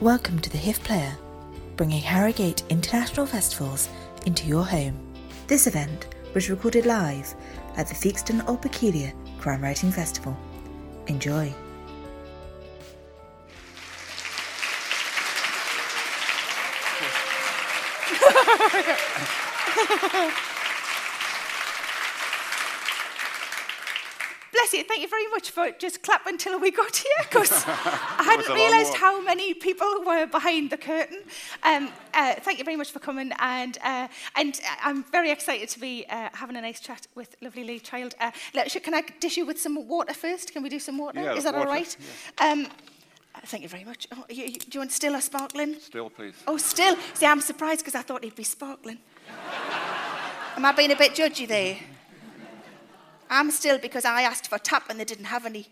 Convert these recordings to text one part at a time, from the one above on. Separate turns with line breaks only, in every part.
Welcome to the HIF Player, bringing Harrogate International Festivals into your home. This event was recorded live at the Theakston Old Peculier Crime Writing Festival. Enjoy.
Until we got here because I hadn't realised how many people were behind the curtain. Um, uh, thank you very much for coming, and uh, and uh, I'm very excited to be uh, having a nice chat with lovely Lee Child. Uh, can I dish you with some water first? Can we do some water?
Yeah,
Is that all
water,
right? Um, uh, thank you very much. Oh, you, you, do you want still or sparkling?
Still, please.
Oh, still. See, I'm surprised because I thought he'd be sparkling. Am I being a bit judgy there? I'm still because I asked for tap and they didn't have any.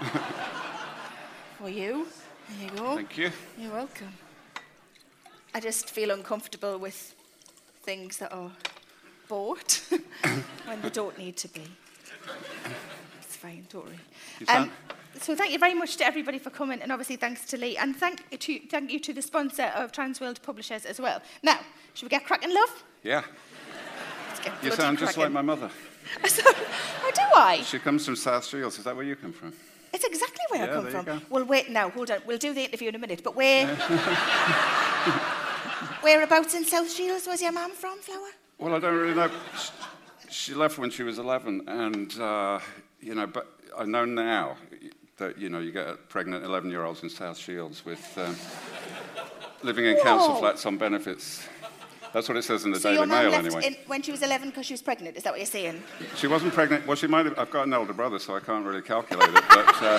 for you. There you go.
Thank you.
You're welcome. I just feel uncomfortable with things that are bought when they don't need to be. It's fine, don't worry. Um, so thank you very much to everybody for coming, and obviously thanks to Lee, and thank you to, thank you to the sponsor of Transworld Publishers as well. Now, should we get cracking, love?
Yeah. You sound just like my mother.
So, oh, do I?
She comes from South Shields. Is that where you come from?
It's exactly where I come from.
go.
Well, wait now, hold on. We'll do the interview in a minute. But where? Whereabouts in South Shields was your mum from, Flower?
Well, I don't really know. She- left when she was 11, and uh, you know, but I know now that you know you get pregnant 11-year-olds in South Shields with um, living in council flats on benefits. That's what it says in the
so
Daily
your mum
Mail,
left
anyway.
in, when she was 11 because she was pregnant. Is that what you're saying?
She wasn't pregnant. Well, she might have. I've got an older brother, so I can't really calculate it. But uh,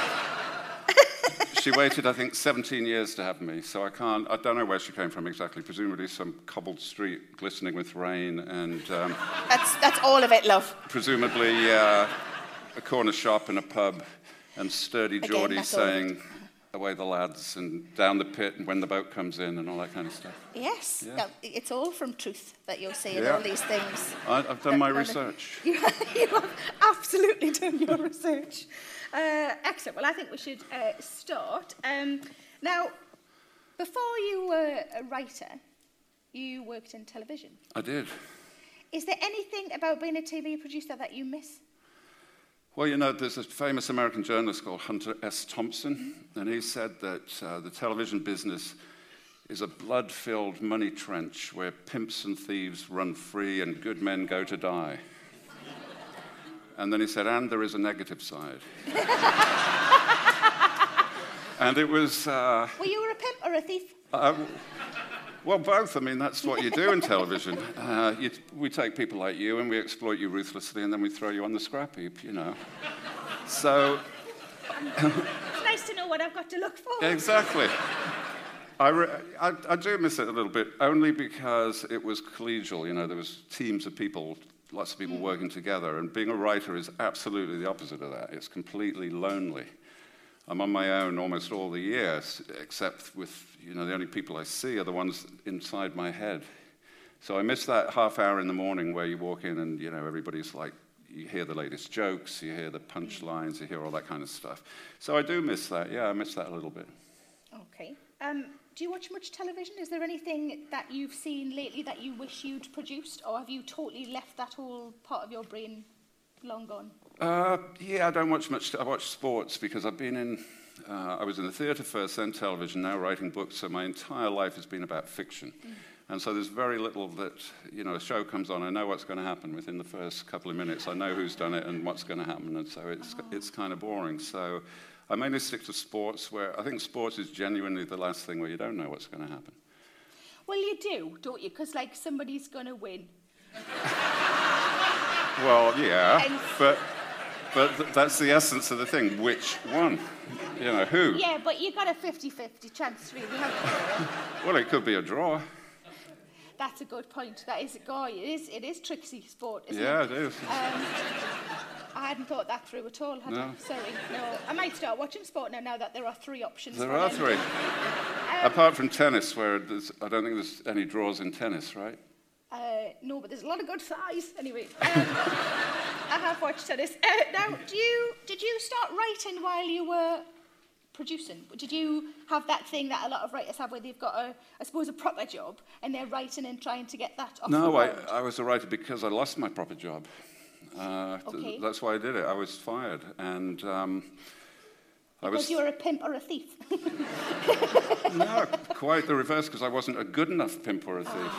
she waited, I think, 17 years to have me. So I can't. I don't know where she came from exactly. Presumably some cobbled street glistening with rain, and um,
That's that's all of it, love.
presumably uh, a corner shop and a pub, and sturdy Geordie saying, "Away the lads," and down the pit, and when the boat comes in, and all that kind of stuff.
Yes.
Yeah.
No, it's all from truth that you're saying
Yeah.
all these things.
I, I've done my research.
You, you have absolutely done your research. Uh, excellent. Well, I think we should uh, start. Um, now, before you were a writer, you worked in television.
I did.
Is there anything about being a TV producer that you miss?
Well, you know, there's a famous American journalist called Hunter S. Thompson, and he said that uh, the television business is a blood filled money trench where pimps and thieves run free and good men go to die. and then he said, and there is a negative side. and it was. Uh,
Were you a pimp or a thief?
uh, well, both. I mean, that's what you do in television. Uh, you, we take people like you and we exploit you ruthlessly, and then we throw you on the scrap heap, you know. So,
It's nice to know what I've got to look for.
exactly. I, re- I, I do miss it a little bit, only because it was collegial. You know, there was teams of people, lots of people working together, and being a writer is absolutely the opposite of that. It's completely lonely. I'm on my own almost all the year, except with, you know, the only people I see are the ones inside my head. So I miss that half hour in the morning where you walk in and, you know, everybody's like, you hear the latest jokes, you hear the punchlines, you hear all that kind of stuff. So I do miss that. Yeah, I miss that a little bit.
Okay. Um, do you watch much television? Is there anything that you've seen lately that you wish you'd produced, or have you totally left that whole part of your brain long gone?
Uh, yeah, I don't watch much. I watch sports because I've been in. Uh, I was in the theatre first, then television, now writing books. So my entire life has been about fiction, and so there's very little that you know. A show comes on, I know what's going to happen within the first couple of minutes. I know who's done it and what's going to happen, and so it's it's kind of boring. So I mainly stick to sports, where I think sports is genuinely the last thing where you don't know what's going to happen.
Well, you do, don't you? Because like somebody's gonna win.
Well, yeah,
And-
but but th- that's the essence of the thing. Which one? You know, who?
Yeah, but you've got a 50-50 chance, really. haven't you?
Well, it could be a draw.
That's a good point. That is, God, it is, it is tricksy sport, isn't
Yeah,
it?
it is.
Um, I hadn't thought that through at all, had I?
No.
Sorry, no. I might start watching sport now, now that there are three options.
There are three. Apart from tennis, where I don't think there's any draws in tennis, right?
Uh, no, but there's a lot of good size. Anyway, um, I have watched tennis. Uh, now, do you did you start writing while you were producing? Did you have that thing that a lot of writers have where they've got, a, I suppose, a proper job and they're writing and trying to get that off the
No, I. I was a writer because I lost my proper job. Uh, th-
Okay.
That's why I did it. I was fired. And um, I
Because
was.
you were a pimp or a thief.
No, quite the reverse, because I wasn't a good enough pimp or a thief.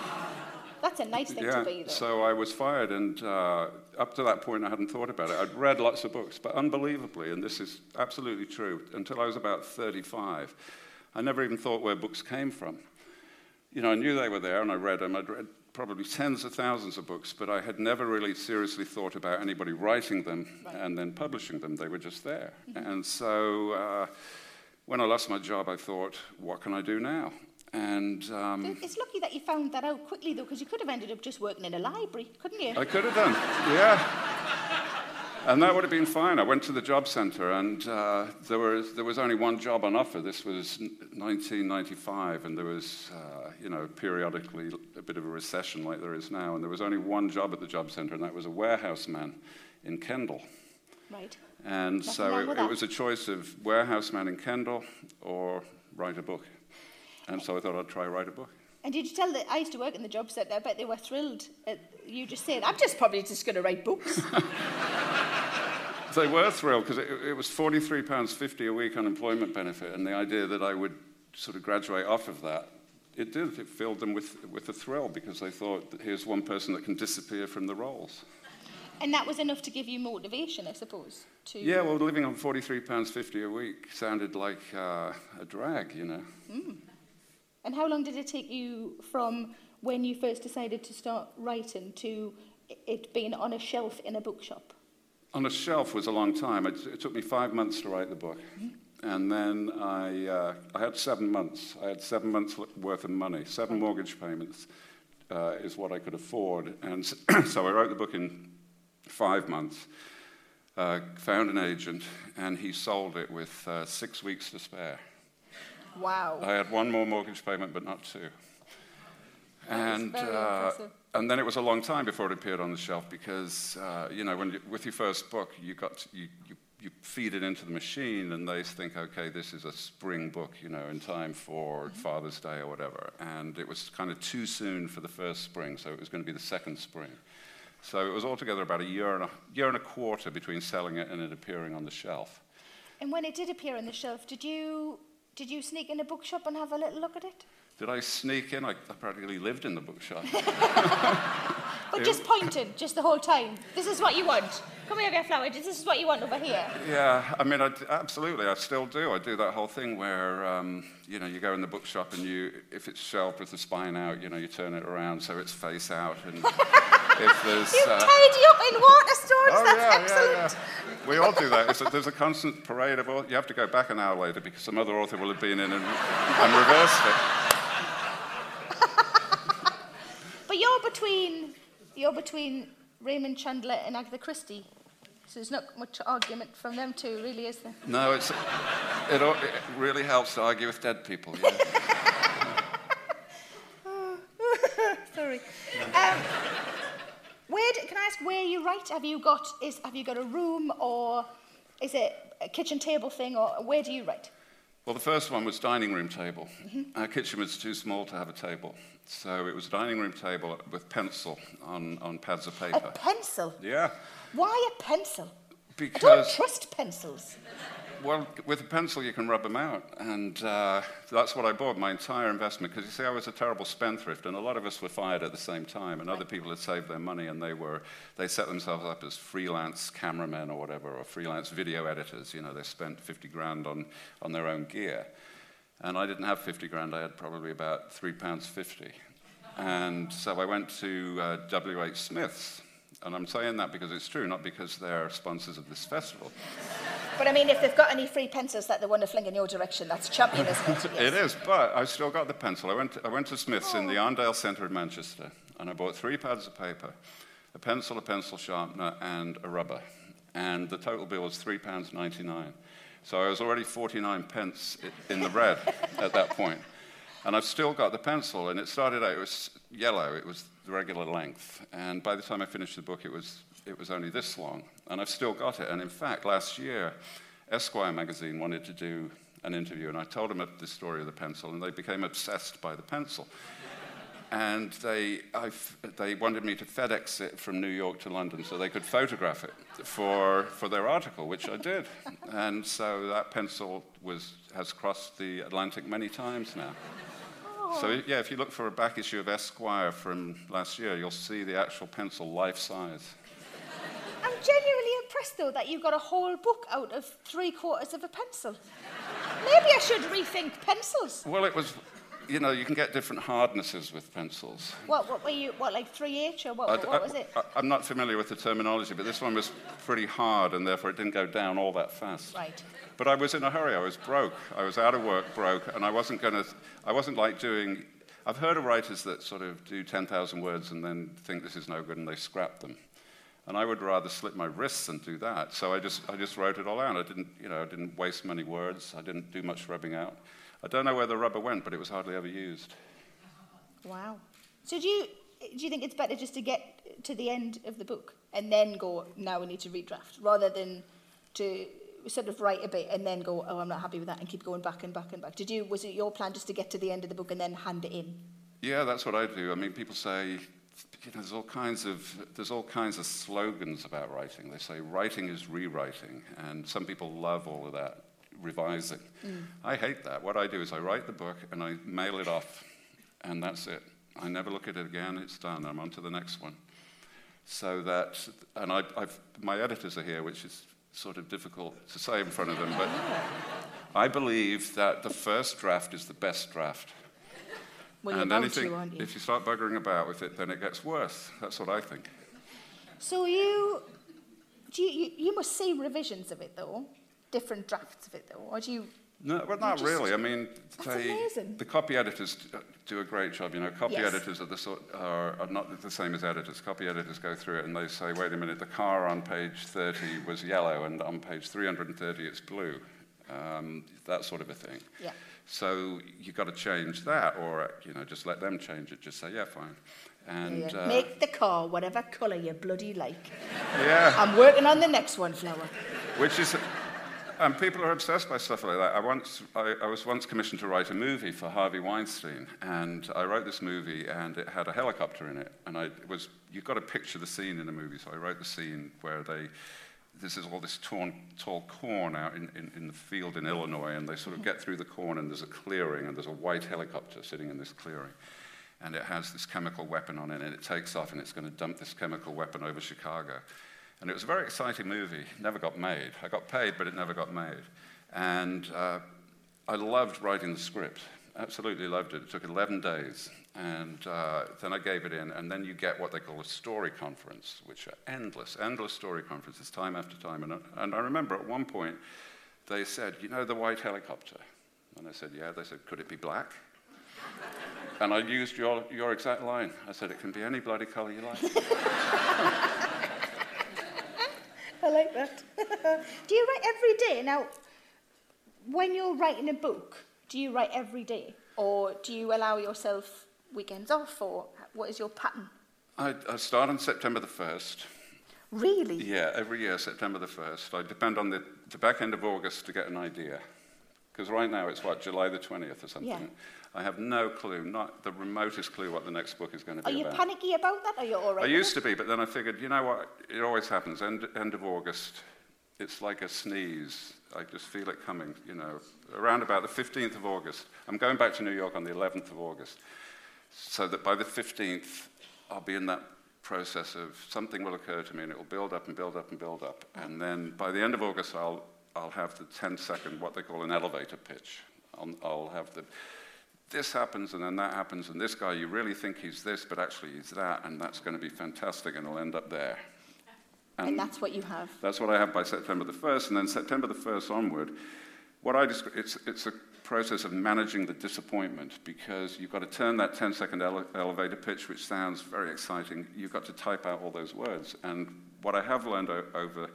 That's a nice thing
Yeah,
to be, though.
so I was fired, and uh, up to that point, I hadn't thought about it. I'd read lots of books, but unbelievably, and this is absolutely true, until I was about 35, I never even thought where books came from. You know, I knew they were there, and I read them. I'd read probably tens of thousands of books, but I had never really seriously thought about anybody writing them and then publishing them. They were just there. And so uh, when I lost my job, I thought, what can I do now? And um,
It's lucky that you found that out quickly, though, because you could have ended up just working in a library, couldn't you?
I could have done, yeah. And that would have been fine. I went to the job centre, and uh, there, was, there was only one job on offer. This was 1995, and there was, uh, you know, periodically a bit of a recession like there is now. And there was only one job at the job centre, and that was a warehouse man in Kendal.
Right.
And
Nothing
so it, it was a choice of warehouse man in Kendal or write a book. And so I thought I'd try write a book.
And did you tell that I used to work in the job centre? I bet they were thrilled. At you just said, I'm just probably just going to write books.
They were thrilled because it, it was £43.50 a week unemployment benefit, and the idea that I would sort of graduate off of that, it did. It filled them with, with a thrill because they thought, that here's one person that can disappear from the roles.
and that was enough to give you motivation, I suppose. To
Yeah, well, living on £43.50 a week sounded like uh, a drag, you know.
And how long did it take you from when you first decided to start writing to it being on a shelf in a bookshop?
On a shelf was a long time. It, it took me five months to write the book. And then I, uh, I had seven months. I had seven months worth of money. Seven mortgage payments uh, is what I could afford. And so I wrote the book in five months, uh, found an agent, and he sold it with uh, six weeks to spare.
Wow.
I had one more mortgage payment, but not two. And, uh, and then it was a long time before it appeared on the shelf because, uh, you know, when you, with your first book, you, got to- you, you, you feed it into the machine and they think, okay, this is a spring book, you know, in time for
Mm-hmm.
Father's Day or whatever. And it was kind of too soon for the first spring, so it was going to be the second spring. So it was altogether about a year and a, year and a quarter between selling it and it appearing on the shelf.
And when it did appear on the shelf, did you did you sneak in a bookshop and have a little look at it?
Did I sneak in? I, I practically lived in the bookshop.
But just pointing, just the whole time. This is what you want. Come here, get flower. This is what you want over here.
Yeah, I mean, I, absolutely, I still do. I do that whole thing where, um, you know, you go in the bookshop and you, if it's shelved with the spine out, you know, you turn it around so it's face out. And if there's.
You
uh,
tidy up in Waterstones.
Oh,
That's
yeah,
excellent.
yeah, yeah. We all do that. A, there's a constant parade of, you have to go back an hour later because some other author will have been in and, and reversed it.
But you're between you're between Raymond Chandler and Agatha Christie. So there's not much argument from them two, really, is there?
No, it's, it, it really helps to argue with dead people. Yeah.
Sorry. Um, where do, can I ask where you write? Have you got is have you got a room or is it a kitchen table thing or where do you write?
Well, the first one was dining room table. Our kitchen was too small to have a table. So it was a dining room table with pencil on, on pads of paper.
A
paper.
pencil.
Yeah,
Why a pencil? I don't trust pencils.
well, with a pencil you can rub them out. And uh, that's what I bought, my entire investment. Because you see, I was a terrible spendthrift, and a lot of us were fired at the same time. And other people had saved their money, and they, were, they set themselves up as freelance cameramen or whatever, or freelance video editors. You know, they spent 50 grand on, on their own gear. And I didn't have 50 grand, I had probably about three pounds 50. And so I went to uh, W.H. Smith's. And I'm saying that because it's true, not because they're sponsors of this festival.
But I mean, if they've got any free pencils that they want to fling in your direction, that's champion, isn't it? Yes.
It is, but I still got the pencil. I went to, I went to Smith's in the oh. Arndale Centre in Manchester, and I bought three pads of paper, a pencil, a pencil sharpener, and a rubber. And the total bill was £3.99. So I was already 49 pence in the red at that point. And I've still got the pencil, and it started out, it was yellow, it was the regular length. And by the time I finished the book, it was, it was only this long. And I've still got it. And in fact, last year, Esquire magazine wanted to do an interview, and I told them the story of the pencil, and they became obsessed by the pencil. and they, I, they wanted me to FedEx it from New York to London so they could photograph it for, for their article, which I did. And so that pencil was, has crossed the Atlantic many times now. So, oh. yeah, if you look for a back issue of Esquire from last year, you'll see the actual pencil life size.
I'm genuinely impressed, though, that you got a whole book out of three quarters of a pencil. Maybe I should rethink pencils.
Well, it was, you know, you can get different hardnesses with pencils.
What, what were you, what, like 3H or what, what, what was it?
I, I'm not familiar with the terminology, but this one was pretty hard, and therefore it didn't go down all that fast.
Right.
But I was in a hurry. I was broke. I was out of work, broke, and I wasn't going to, I wasn't like doing, I've heard of writers that sort of do 10,000 words and then think this is no good and they scrap them. And I would rather slit my wrists than do that. So I just, I just wrote it all out. I didn't, you know, I didn't waste many words. I didn't do much rubbing out. I don't know where the rubber went, but it was hardly ever used.
Wow. So do you, do you think it's better just to get to the end of the book and then go, now we need to redraft, rather than to sort of write a bit and then go, oh, I'm not happy with that, and keep going back and back and back? Did you, was it your plan just to get to the end of the book and then hand it in?
Yeah, that's what I do. I mean, people say, you know, there's all kinds of there's all kinds of slogans about writing. They say writing is rewriting, and some people love all of that revising. Mm. I hate that. What I do is I write the book and I mail it off, and that's it. I never look at it again. It's done. I'm on to the next one. So that, and I, I've, my editors are here, which is sort of difficult to say in front of them, but I believe that the first draft is the best draft.
Well,
and
anything, to, you?
if you start buggering about with it, then it gets worse. That's what I think.
So you, do you, you, you must see revisions of it though, different drafts of it though, or do you?
No, well, not really. I mean,
they,
the copy editors do a great job. You know, copy yes. editors are, the sort, are, are, not the same as editors. Copy editors go through it and they say, wait a minute, the car on page 30 was yellow and on page 330 it's blue. Um, that sort of a thing.
Yeah.
So you've got to change that, or you know, just let them change it. Just say, yeah, fine. And
yeah. uh, make the car whatever colour you bloody like.
Yeah.
I'm working on the next one, Flower.
Which is and people are obsessed by stuff like that. I, once, I, I, was once commissioned to write a movie for Harvey Weinstein, and I wrote this movie, and it had a helicopter in it. And I, it was, you've got to picture the scene in a movie, so I wrote the scene where they, this is all this torn, tall corn out in, in, in the field in Illinois, and they sort of mm-hmm. get through the corn, and there's a clearing, and there's a white helicopter sitting in this clearing. And it has this chemical weapon on it, and it takes off, and it's going to dump this chemical weapon over Chicago. And it was a very exciting movie. Never got made. I got paid, but it never got made. And uh, I loved writing the script. Absolutely loved it. It took 11 days. And uh, then I gave it in. And then you get what they call a story conference, which are endless, endless story conferences, time after time. And, and I remember at one point, they said, You know the white helicopter? And I said, Yeah. They said, Could it be black? and I used your, your exact line. I said, It can be any bloody color you like.
I like that. do you write every day? Now, when you're writing a book, do you write every day? Or do you allow yourself weekends off? Or what is your pattern?
I, I start on September the 1st.
Really?
Yeah, every year, September the 1st. I depend on the, the back end of August to get an idea. Because right now it's what, July the 20th or something. Yeah. I have no clue, not the remotest clue what the next book is going to be
Are you
about.
panicky about that? Are you all right? I
used to be, but then I figured, you know what? It always happens. End, end of August, it's like a sneeze. I just feel it coming, you know. Around about the 15th of August. I'm going back to New York on the 11th of August. So that by the 15th, I'll be in that process of something will occur to me and it will build up and build up and build up. And then by the end of August, I'll, I'll have the 10 second, what they call an elevator pitch. I'll, I'll have the this happens and then that happens, and this guy, you really think he's this, but actually he's that, and that's going to be fantastic, and it'll end up there.
And, and that's what you have.
That's what I have by September the 1st, and then September the 1st onward, what I describe, it's, it's a process of managing the disappointment because you've got to turn that 10 second ele- elevator pitch, which sounds very exciting, you've got to type out all those words. And what I have learned o- over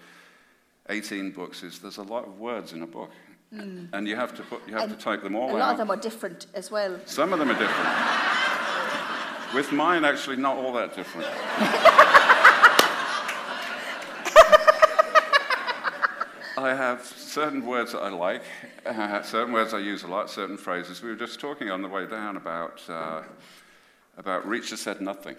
18 books is there's a lot of words in a book. Mm. And you have to put, you have and to type them all
out.
A
lot of them are different as well.
Some of them are different. With mine, actually, not all that different. I have certain words that I like, uh, certain words I use a lot, certain phrases. We were just talking on the way down about, uh, about Reacher said nothing,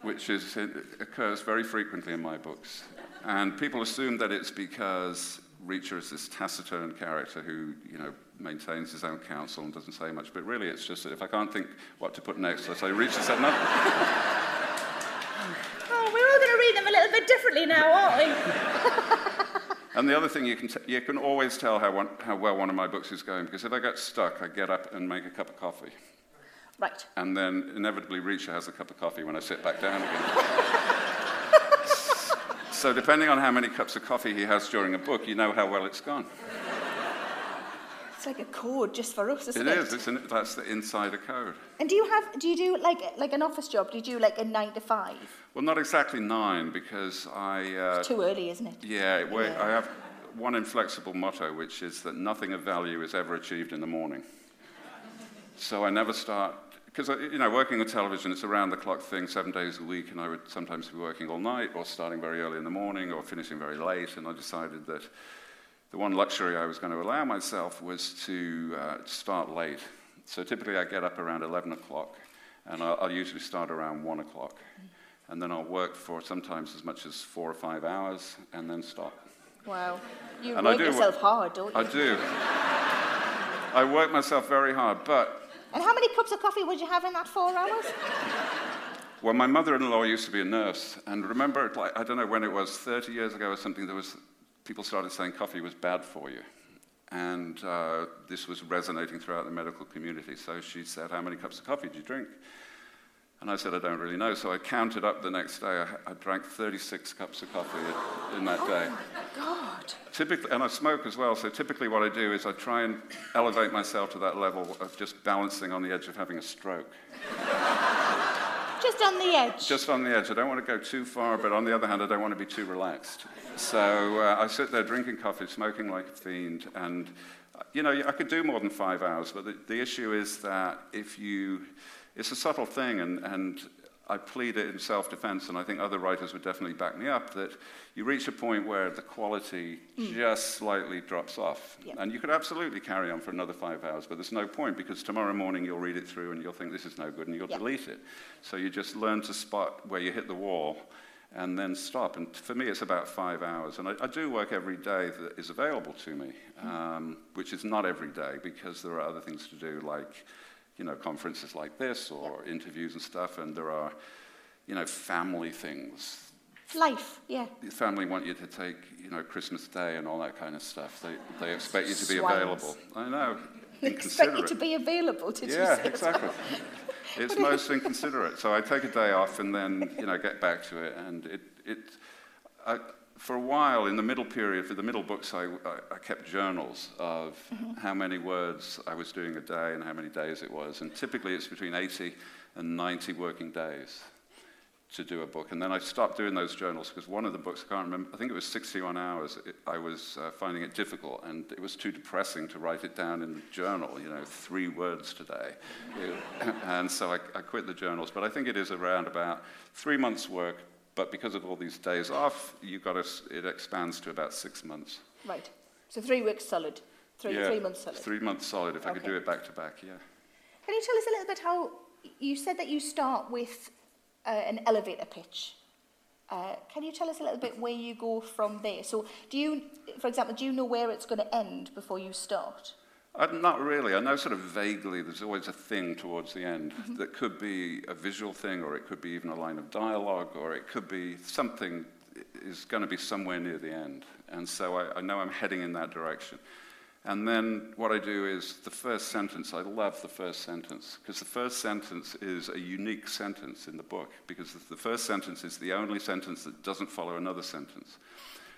which is, occurs very frequently in my books. And people assume that it's because Reacher is this taciturn character who, you know, maintains his own counsel and doesn't say much. But really, it's just that if I can't think what to put next, I say, Reacher said nothing.
oh, we're all going to read them a little bit differently now, aren't we?
And the other thing, you can, t- you can always tell how, one, how well one of my books is going, because if I get stuck, I get up and make a cup of coffee.
Right.
And then inevitably Reacher has a cup of coffee when I sit back down again. so depending on how many cups of coffee he has during a book, you know how well it's gone.
It's like a code just for us, isn't
it?
It
is. It's an, that's the insider code.
And do you have? Do you do like like an office job? Do you do like a nine to five?
Well, not exactly nine because I.
Uh, it's too early, isn't it?
Yeah, yeah. I have one inflexible motto, which is that nothing of value is ever achieved in the morning. So I never start because you know working on television it's around the clock thing seven days a week and i would sometimes be working all night or starting very early in the morning or finishing very late and i decided that the one luxury I was going to allow myself was to uh, start late. So typically I get up around 11 o'clock, and I'll, I'll, usually start around 1 o'clock. And then I'll work for sometimes as much as four or five hours, and then stop.
Wow. You and work yourself hard, don't you?
I do. I work myself very hard, but...
And how many cups of coffee would you have in that four hours?
Well, my mother-in-law used to be a nurse, and remember, like, I don't know when it was, 30 years ago or something, there was people started saying coffee was bad for you. And uh, this was resonating throughout the medical community. So she said, How many cups of coffee do you drink? And I said, I don't really know. So I counted up the next day. I, I drank 36 cups of coffee in that day.
Oh, my God.
Typically, and I smoke as well. So typically, what I do is I try and elevate myself to that level of just balancing on the edge of having a stroke.
Just on the edge.
Just on the edge. I don't want to go too far, but on the other hand, I don't want to be too relaxed. So uh, I sit there drinking coffee, smoking like a fiend, and you know, I could do more than five hours, but the, the issue is that if you, it's a subtle thing, and, and I plead it in self defense, and I think other writers would definitely back me up, that you reach a point where the quality mm. just slightly drops off. Yep. And you could absolutely carry on for another five hours, but there's no point because tomorrow morning you'll read it through and you'll think this is no good and you'll yep. delete it. So you just learn to spot where you hit the wall and then stop. And for me, it's about five hours. And I, I do work every day that is available to me, mm. um, which is not every day because there are other things to do like you know, conferences like this or yep. interviews and stuff, and there are, you know, family things.
Life, yeah.
The family want you to take, you know, Christmas Day and all that kind of stuff. They, they expect you to be Swans. available. I know.
They expect you to be available, to
yeah, exactly. it's most inconsiderate. So I take a day off and then, you know, get back to it. And it, it I, for a while, in the middle period, for the middle books, I, I, I kept journals of mm-hmm. how many words I was doing a day and how many days it was. And typically it's between 80 and 90 working days to do a book. And then I stopped doing those journals because one of the books, I can't remember, I think it was 61 hours, it, I was uh, finding it difficult and it was too depressing to write it down in the journal, you know, three words today. and so I, I quit the journals. But I think it is around about three months' work but because of all these days off, you got it expands to about six months.
Right. So three weeks solid. Three,
yeah,
three months solid.
Three months solid if okay. I could do it back to back, yeah.
Can you tell us a little bit how you said that you start with uh, an elevator pitch? Uh, can you tell us a little bit where you go from there? So, do you, for example, do you know where it's going to end before you start?
Uh, not really. I know sort of vaguely there's always a thing towards the end mm-hmm. that could be a visual thing, or it could be even a line of dialogue, or it could be something is going to be somewhere near the end. And so I, I know I'm heading in that direction. And then what I do is the first sentence, I love the first sentence, because the first sentence is a unique sentence in the book, because the first sentence is the only sentence that doesn't follow another sentence.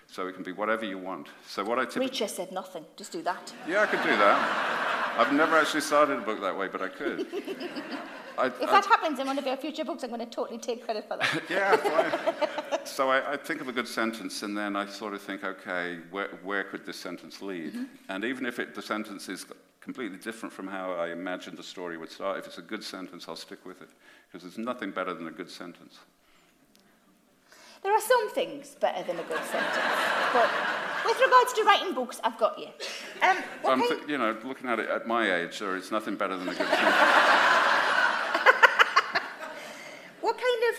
So it can be whatever you want. So what I typically...
Reacher said nothing. Just do that.
Yeah, I could do that. I've never actually started a book that way, but I could.
I, if that happens in one of your future books, I'm going to totally take credit for that.
yeah, so I, I, think of a good sentence, and then I sort of think, okay, where, where could this sentence lead? Mm-hmm. And even if it, the sentence is completely different from how I imagined the story would start, if it's a good sentence, I'll stick with it, because there's nothing better than a good sentence.
There are some things better than a good sentence. But with regards to writing books, I've got you. Um, what
I'm,
kind-
th- you know, looking at it at my age, there is nothing better than a good sentence.
What kind of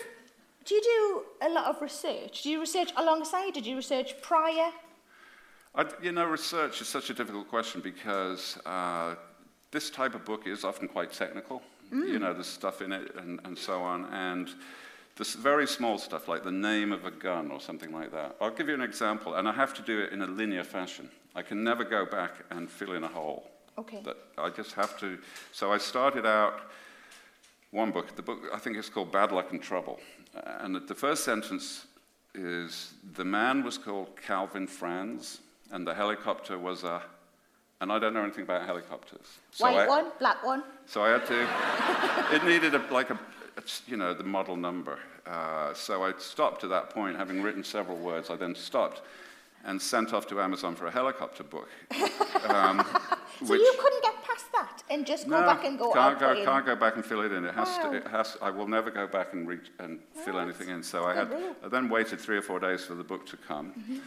do you do a lot of research? Do you research alongside? Did you research prior?
I, you know, research is such a difficult question because uh, this type of book is often quite technical. You know, there's stuff in it and, and so on. And this very small stuff like the name of a gun or something like that. I'll give you an example, and I have to do it in a linear fashion. I can never go back and fill in a hole.
Okay.
That I just have to. So I started out one book. The book I think it's called Bad Luck and Trouble, and the first sentence is the man was called Calvin Franz, and the helicopter was a. And I don't know anything about helicopters. So
White
I,
one, black one.
so I had to, it needed a, like a, you know, the model number. Uh, so I stopped at that point, having written several words. I then stopped and sent off to Amazon for a helicopter book. Um,
So you couldn't get past that and just go
no,
back and go.
can't go, can't go back and fill it in. It has
Wow.
to. It has. I will never go back and and fill anything in. So I had. I then waited three or four days for the book to come,
Mm-hmm.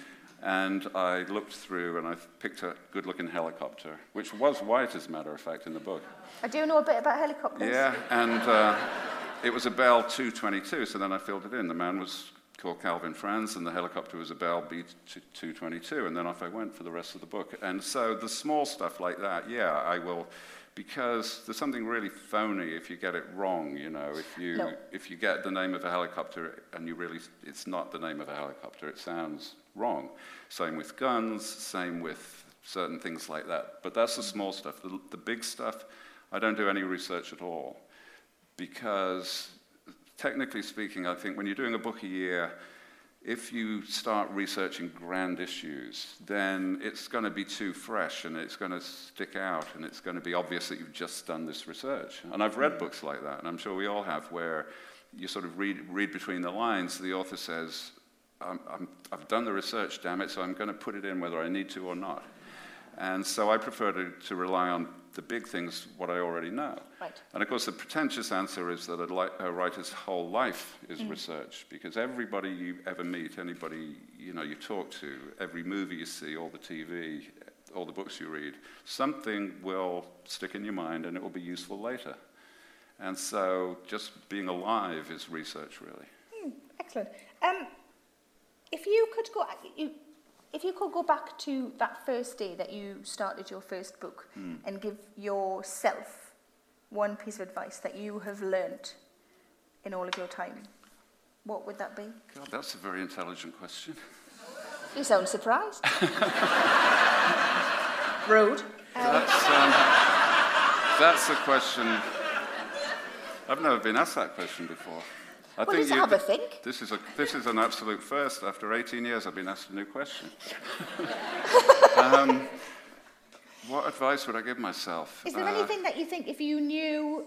and I looked through and I picked a good-looking helicopter, which was white, as a matter of fact, in the book.
I do know a bit about helicopters.
Yeah, and uh, it was a Bell 222, so then I filled it in. The man was called Calvin Franz, and the helicopter was a Bell B222, and then off I went for the rest of the book. And so the small stuff like that, yeah, I will, because there's something really phony if you get it wrong, you know, if you,
No.
if you get the name of a helicopter and you really, it's not the name of a helicopter, it sounds wrong. Same with guns, same with certain things like that. But that's the small stuff. The, the big stuff, I don't do any research at all because technically speaking, I think when you're doing a book a year, if you start researching grand issues, then it's going to be too fresh and it's going to stick out and it's going to be obvious that you've just done this research. And I've read books like that, and I'm sure we all have, where you sort of read, read between the lines. The author says, I'm, I've done the research, damn it, so I'm going to put it in whether I need to or not. And so I prefer to, to rely on the big things, what I already know.
Right.
And of course, the pretentious answer is that a, li- a writer's whole life is research, because everybody you ever meet, anybody you know you talk to, every movie you see, all the TV, all the books you read, something will stick in your mind, and it will be useful later. And so, just being alive is research, really.
Hmm, excellent. Um, if you could go, you, if you could go back to that first day that you started your first book and give yourself one piece of advice that you have learnt in all of your time, what would that be?
God, that's a very intelligent question.
You sound surprised. Rude.
That's, um, that's a question. I've never been asked that question before. I
Well, just
you-
have a think.
This is, a, this is an absolute first. After 18 years, I've been asked a new question. um, what advice would I give myself?
Is there
Uh,
anything that you think if you knew,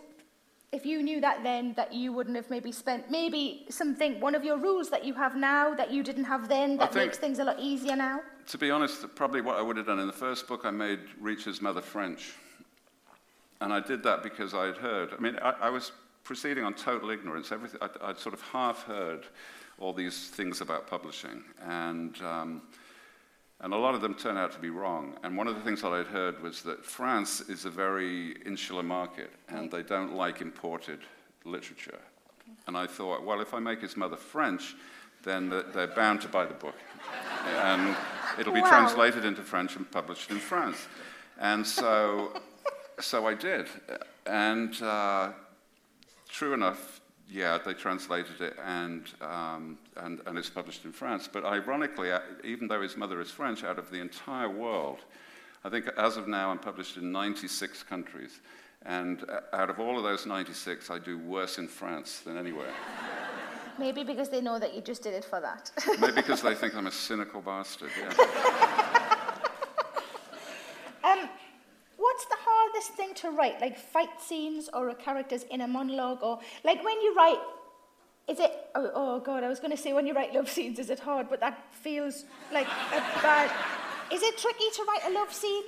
if you knew that then, that you wouldn't have maybe spent, maybe something, one of your rules that you have now that you didn't have then, that
think-
makes things a lot easier now?
To be honest, probably what I would have done in the first book, I made Reacher's mother French. And I did that because I had heard, I mean, I, I was proceeding on total ignorance. Everything, I'd, I'd sort of half heard all these things about publishing. And, um, and a lot of them turned out to be wrong. And one of the things that I'd heard was that France is a very insular market and they don't like imported literature. And I thought, well, if I make his mother French, then th- they're bound to buy the book. and it'll be
Wow.
translated into French and published in France. And so, so I did. And uh, true enough, yeah, they translated it and, um, and, and it's published in France. But ironically, uh, even though his mother is French, out of the entire world, I think as of now I'm published in 96 countries. And uh, out of all of those 96, I do worse in France than anywhere.
Maybe because they know that you just did it for that.
Maybe because they think I'm a cynical bastard. Yeah.
um, what's the hardest thing to write? Like fight scenes or a character's inner monologue? Or like when you write, is it, oh, oh God, I was going to say when you write love scenes, is it hard? But that feels like a bad, is it tricky to write a love scene?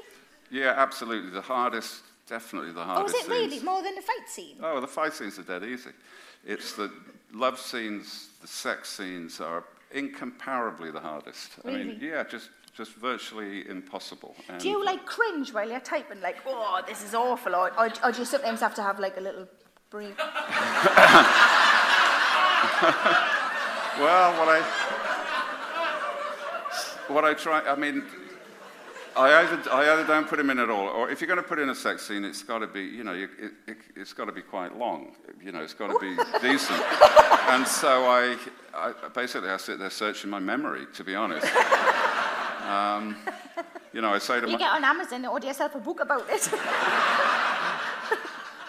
yeah, absolutely. The hardest, definitely the
Or is
hardest.
it really more than a fight scene?
Oh, the fight scenes are dead easy. It's the love scenes, the sex scenes are incomparably the hardest. I mean,
Really?
yeah, just, just virtually impossible. And
Do you like cringe while you're typing, like, oh, this is awful, or, or, or do you sometimes have to have like a little breathe?
Well, what I, what I try, I mean, I either, I either don't put him in at all, or if you're going to put in a sex scene, it's got to be, you know, you, it, it, it's got to be quite long. You know, it's got to be decent. And so I, I, basically, I sit there searching my memory, to be honest. Um, you know, I say to
You
my,
get on Amazon and order yourself a book about it.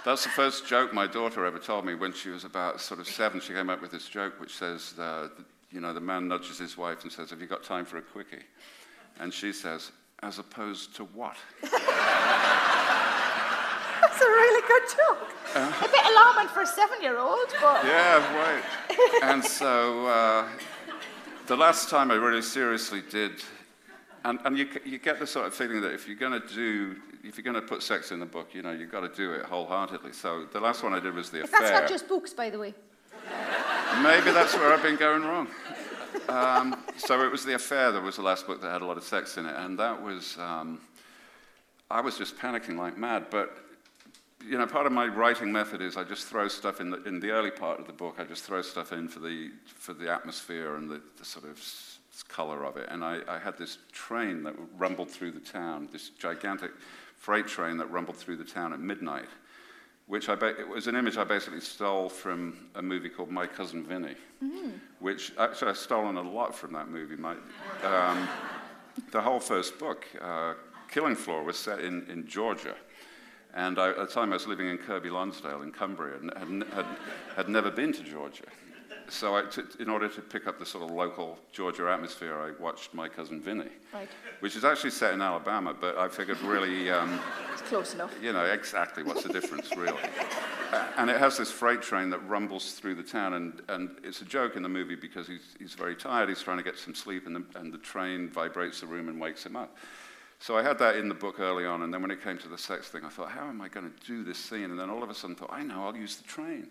That's the first joke my daughter ever told me when she was about sort of seven. She came up with this joke which says, uh, you know, the man nudges his wife and says, Have you got time for a quickie? And she says, As opposed to what?
That's a really good joke. a bit alarming for a seven-year-old, but
Yeah, right. and so uh, the last time I really seriously did, and, and you, you get the sort of feeling that if you're going to do, if you're going to put sex in the book, you know, you've got to do it wholeheartedly. So the last one I did was The
that's
Affair.
That's not just books, by the way.
Maybe that's where I've been going wrong. Um, so it was The Affair that was the last book that had a lot of sex in it, and that was, um, I was just panicking like mad. But, you know, part of my writing method is I just throw stuff in the, in the early part of the book, I just throw stuff in for the, for the atmosphere and the, the sort of color of it. And I, I had this train that rumbled through the town, this gigantic freight train that rumbled through the town at midnight which I ba- it was an image I basically stole from a movie called My Cousin Vinny, which actually I've stolen a lot from that movie. My, um, the whole first book, uh, Killing Floor, was set in, in Georgia. And I, at the time I was living in Kirkby Lonsdale in Cumbria and had, had, had never been to Georgia. So I in order to pick up the sort of local Georgia atmosphere, I watched My Cousin Vinny,
Right.
which is actually set in Alabama, but I figured really... Um,
It's close enough.
you know, exactly what's the difference, really. Uh, and it has this freight train that rumbles through the town, and, and it's a joke in the movie because he's, he's very tired, he's trying to get some sleep, and the, and the train vibrates the room and wakes him up. So I had that in the book early on, and then when it came to the sex thing, I thought, how am I going to do this scene? And then all of a sudden I thought, I know, I'll use the train.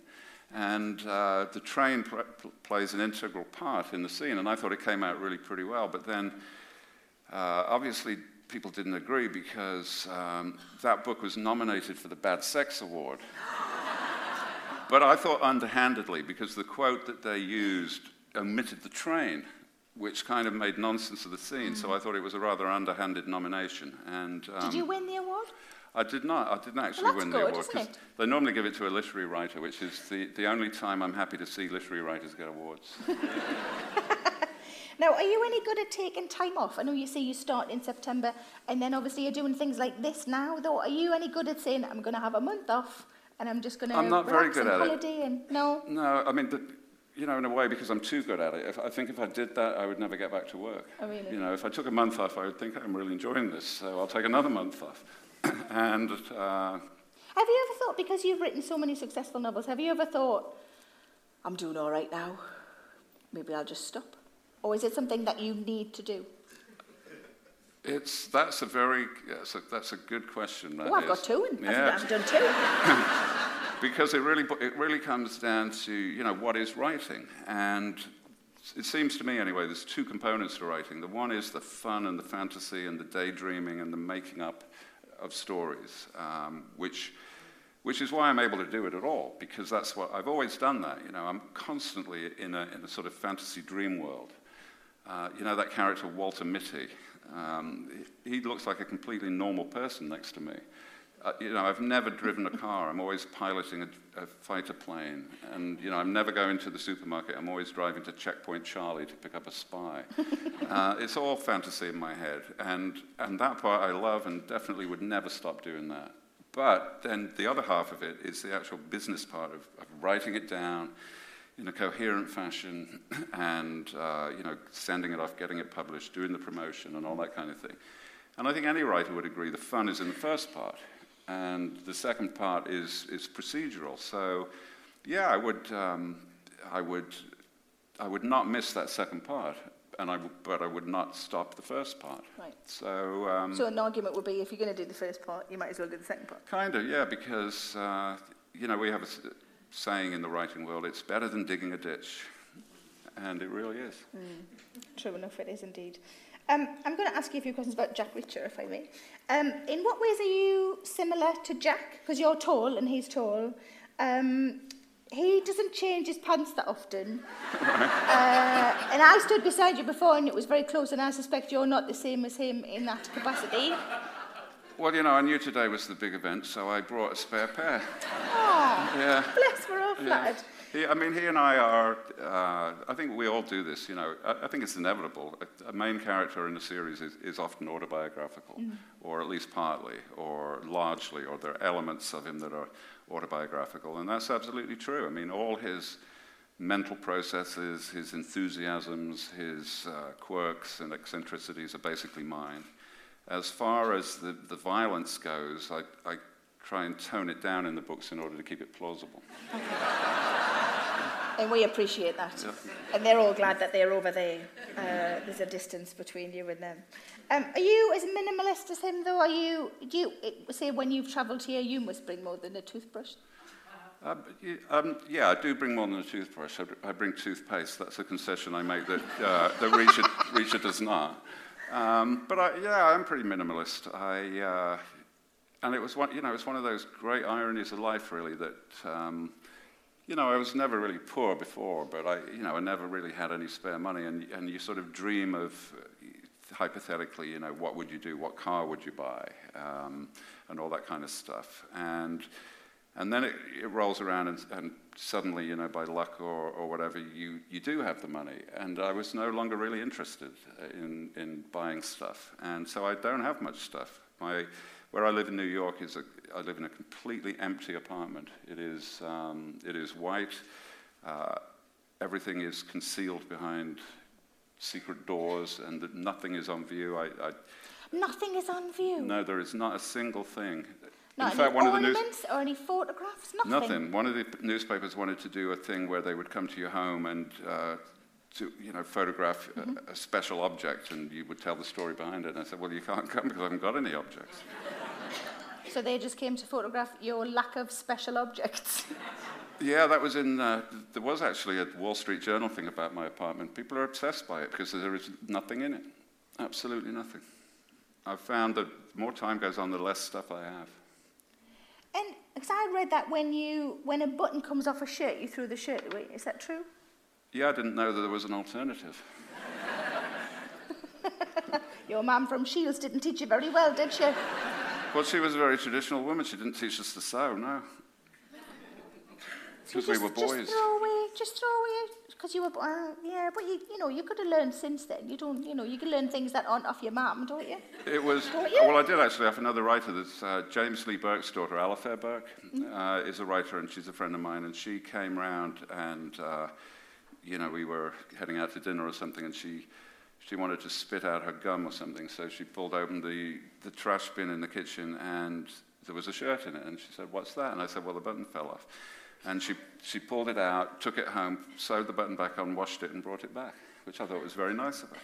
And uh, the train pl- pl- plays an integral part in the scene, and I thought it came out really pretty well. But then uh, obviously, people didn't agree because um, that book was nominated for the Bad Sex Award. but I thought underhandedly because the quote that they used omitted the train, which kind of made nonsense of the scene. So I thought it was a rather underhanded nomination. And um,
Did you win the award?
I did not. I didn't actually
that's
win
good,
the award
it?
they normally give it to a literary writer, which is the, the only time I'm happy to see literary writers get awards.
Now, are you any good at taking time off? I know you say you start in September, and then obviously you're doing things like this now. Though, are you any good at saying I'm going to have a month off, and I'm just going to
I'm not very good at it.
holiday? And no,
No, I mean, the, you know, in a way, because I'm too good at it. If, I think if I did that, I would never get back to work.
Oh, really?
You know, if I took a month off, I would think I'm really enjoying this, so I'll take another month off. and uh,
Have you ever thought, because you've written so many successful novels, have you ever thought, I'm doing all right now, maybe I'll just stop? Or is it something that you need to do?
it's that's a very that's a, that's a good question. that
Oh, I've
is.
got two, and
yeah,
I've done two.
because it really it really comes down to you know what is writing and it seems to me anyway there's two components to writing the one is the fun and the fantasy and the daydreaming and the making up of stories um, which which is why I'm able to do it at all because that's what I've always done that you know I'm constantly in a, in a sort of fantasy dream world. Uh, you know that character Walter Mitty? Um, he looks like a completely normal person next to me uh, you know, I've never driven a car. I'm always piloting a, a fighter plane. And, you know, I'm never going to the supermarket. I'm always driving to Checkpoint Charlie to pick up a spy. uh, it's all fantasy in my head. And, and that part I love and definitely would never stop doing that. But then the other half of it is the actual business part of, of writing it down in a coherent fashion and, uh, you know, sending it off, getting it published, doing the promotion and all that kind of thing. And I think any writer would agree the fun is in the first part, and the second part is, is procedural. So, yeah, I would, um, I, would, I would not miss that second part, and I w- but I would not stop the first part.
Right.
So, um,
So an argument would be, if you're going to do the first part, you might as well do the second part.
kind of, yeah, because, uh, you know, we have a saying in the writing world it's better than digging a ditch. and it really is.
True enough, it is indeed. Um, I'm going to ask you a few questions about Jack Reacher, if I may. Um, in what ways are you similar to Jack? Because you're tall and he's tall. Um, he doesn't change his pants that often. uh, and I stood beside you before and it was very close, and I suspect you're not the same as him in that capacity.
Well, you know, I knew today was the big event, so I brought a spare pair.
Oh,
Yeah.
bless, we're all
Yeah. He, I mean, he and I are, uh, I think we all do this, you know. I, I think it's inevitable. A, a main character in a series is, is often autobiographical, or at least partly, or largely, or there are elements of him that are autobiographical. And that's absolutely true. I mean, all his mental processes, his enthusiasms, his uh, quirks and eccentricities are basically mine. As far as the, the violence goes, I, I try and tone it down in the books in order to keep it plausible.
And we appreciate that.
Yeah.
And they're all glad that they're over there. Uh, there's a distance between you and them. Um, are you as minimalist as him, though? Are you, do you, it- say, when you've travelled here, you must bring more than a toothbrush?
Uh, um, yeah, I do bring more than a toothbrush. I, I bring toothpaste. That's a concession I make that, uh, that Richard, Richard does not. Um, but I, yeah, I'm pretty minimalist. I, uh, and it was one, you know, it's one of those great ironies of life, really, that, um, you know, I was never really poor before, but I, you know, I never really had any spare money. And, and you sort of dream of, hypothetically, you know, what would you do? What car would you buy? Um, and all that kind of stuff. And, and then it, it rolls around, and, and suddenly, you know, by luck or, or whatever, you, you do have the money. And I was no longer really interested in, in buying stuff. And so I don't have much stuff. My, where I live in New York is a, I live in a completely empty apartment. It is, um, it is white. Uh, everything is concealed behind secret doors, and that nothing is on view. I, I,
Nothing is on view.
no, there is not a single thing.
Not
in
any
fact, one of the news.
or any photographs? Nothing.
Nothing. One of the newspapers wanted to do a thing where they would come to your home and uh, to you know photograph a, a special object, and you would tell the story behind it. And I said, well, you can't come because I haven't got any objects.
So they just came to photograph your lack of special objects.
Yeah, that was in. Uh, there was actually a Wall Street Journal thing about my apartment. People are obsessed by it because there is nothing in it. Absolutely nothing. I've found that the more time goes on, the less stuff I have.
and because I read that when you when a button comes off a shirt, you throw the shirt away. Is that true?
Yeah, I didn't know that there was an alternative.
Your mum from Shields didn't teach you very well, did she?
Well, she was a very traditional woman. She didn't teach us to sew, no. Because we were boys.
Just throw away, just throw away, because you were, uh, yeah, but you, you know, you could have learned since then. You don't, you know, you can learn things that aren't off your mum, don't you?
It was,
you?
well, I did actually have another writer. That's uh, James Lee Burke's daughter, Alafair Burke, uh, is a writer, and she's a friend of mine. And she came round, and uh, you know, we were heading out to dinner or something, and she she wanted to spit out her gum or something. So she pulled open the the trash bin in the kitchen, and there was a shirt in it. And she said, "What's that?" And I said, "Well, the button fell off." And she she pulled it out, took it home, sewed the button back on, washed it, and brought it back, which I thought was very nice of her.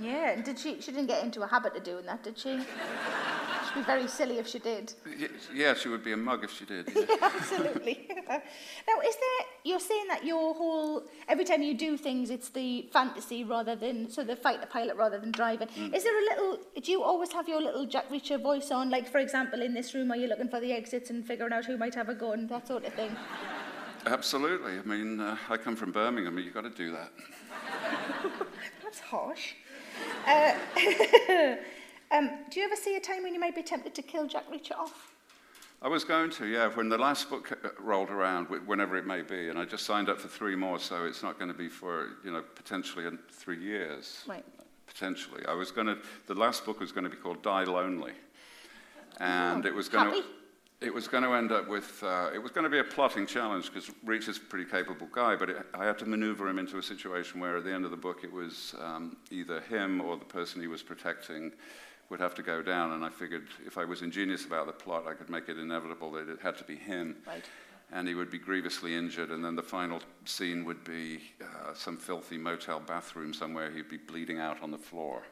Yeah, and did she, she didn't get into a habit of doing that, did she? She'd be very silly if she did.
Y- Yeah, she would be a mug if she did. yeah.
Absolutely. now, is there, you're saying that your whole, every time you do things, it's the fantasy rather than, so the fight the pilot rather than driving. Is there a little, do you always have your little Jack Reacher voice on? Like, for example, in this room, are you looking for the exits and figuring out who might have a gun, that sort of thing?
Absolutely. I mean, uh, I come from Birmingham. You've got to do that.
That's harsh. Uh, um, do you ever see a time when you might be tempted to kill Jack Reacher off?
I was going to, yeah, when the last book uh, rolled around, whenever it may be, and I just signed up for three more, so it's not going to be for, you know, potentially in three years.
Right.
Potentially. I was going to, the last book was going to be called Die Lonely. And it was going
happy.
to. It was going to end up with, uh, it was going to be a plotting challenge because Reach is a pretty capable guy, but it, I had to maneuver him into a situation where at the end of the book it was um, either him or the person he was protecting would have to go down. And I figured if I was ingenious about the plot, I could make it inevitable that it had to be him.
Right.
And he would be grievously injured, and then the final scene would be uh, some filthy motel bathroom somewhere. He'd be bleeding out on the floor.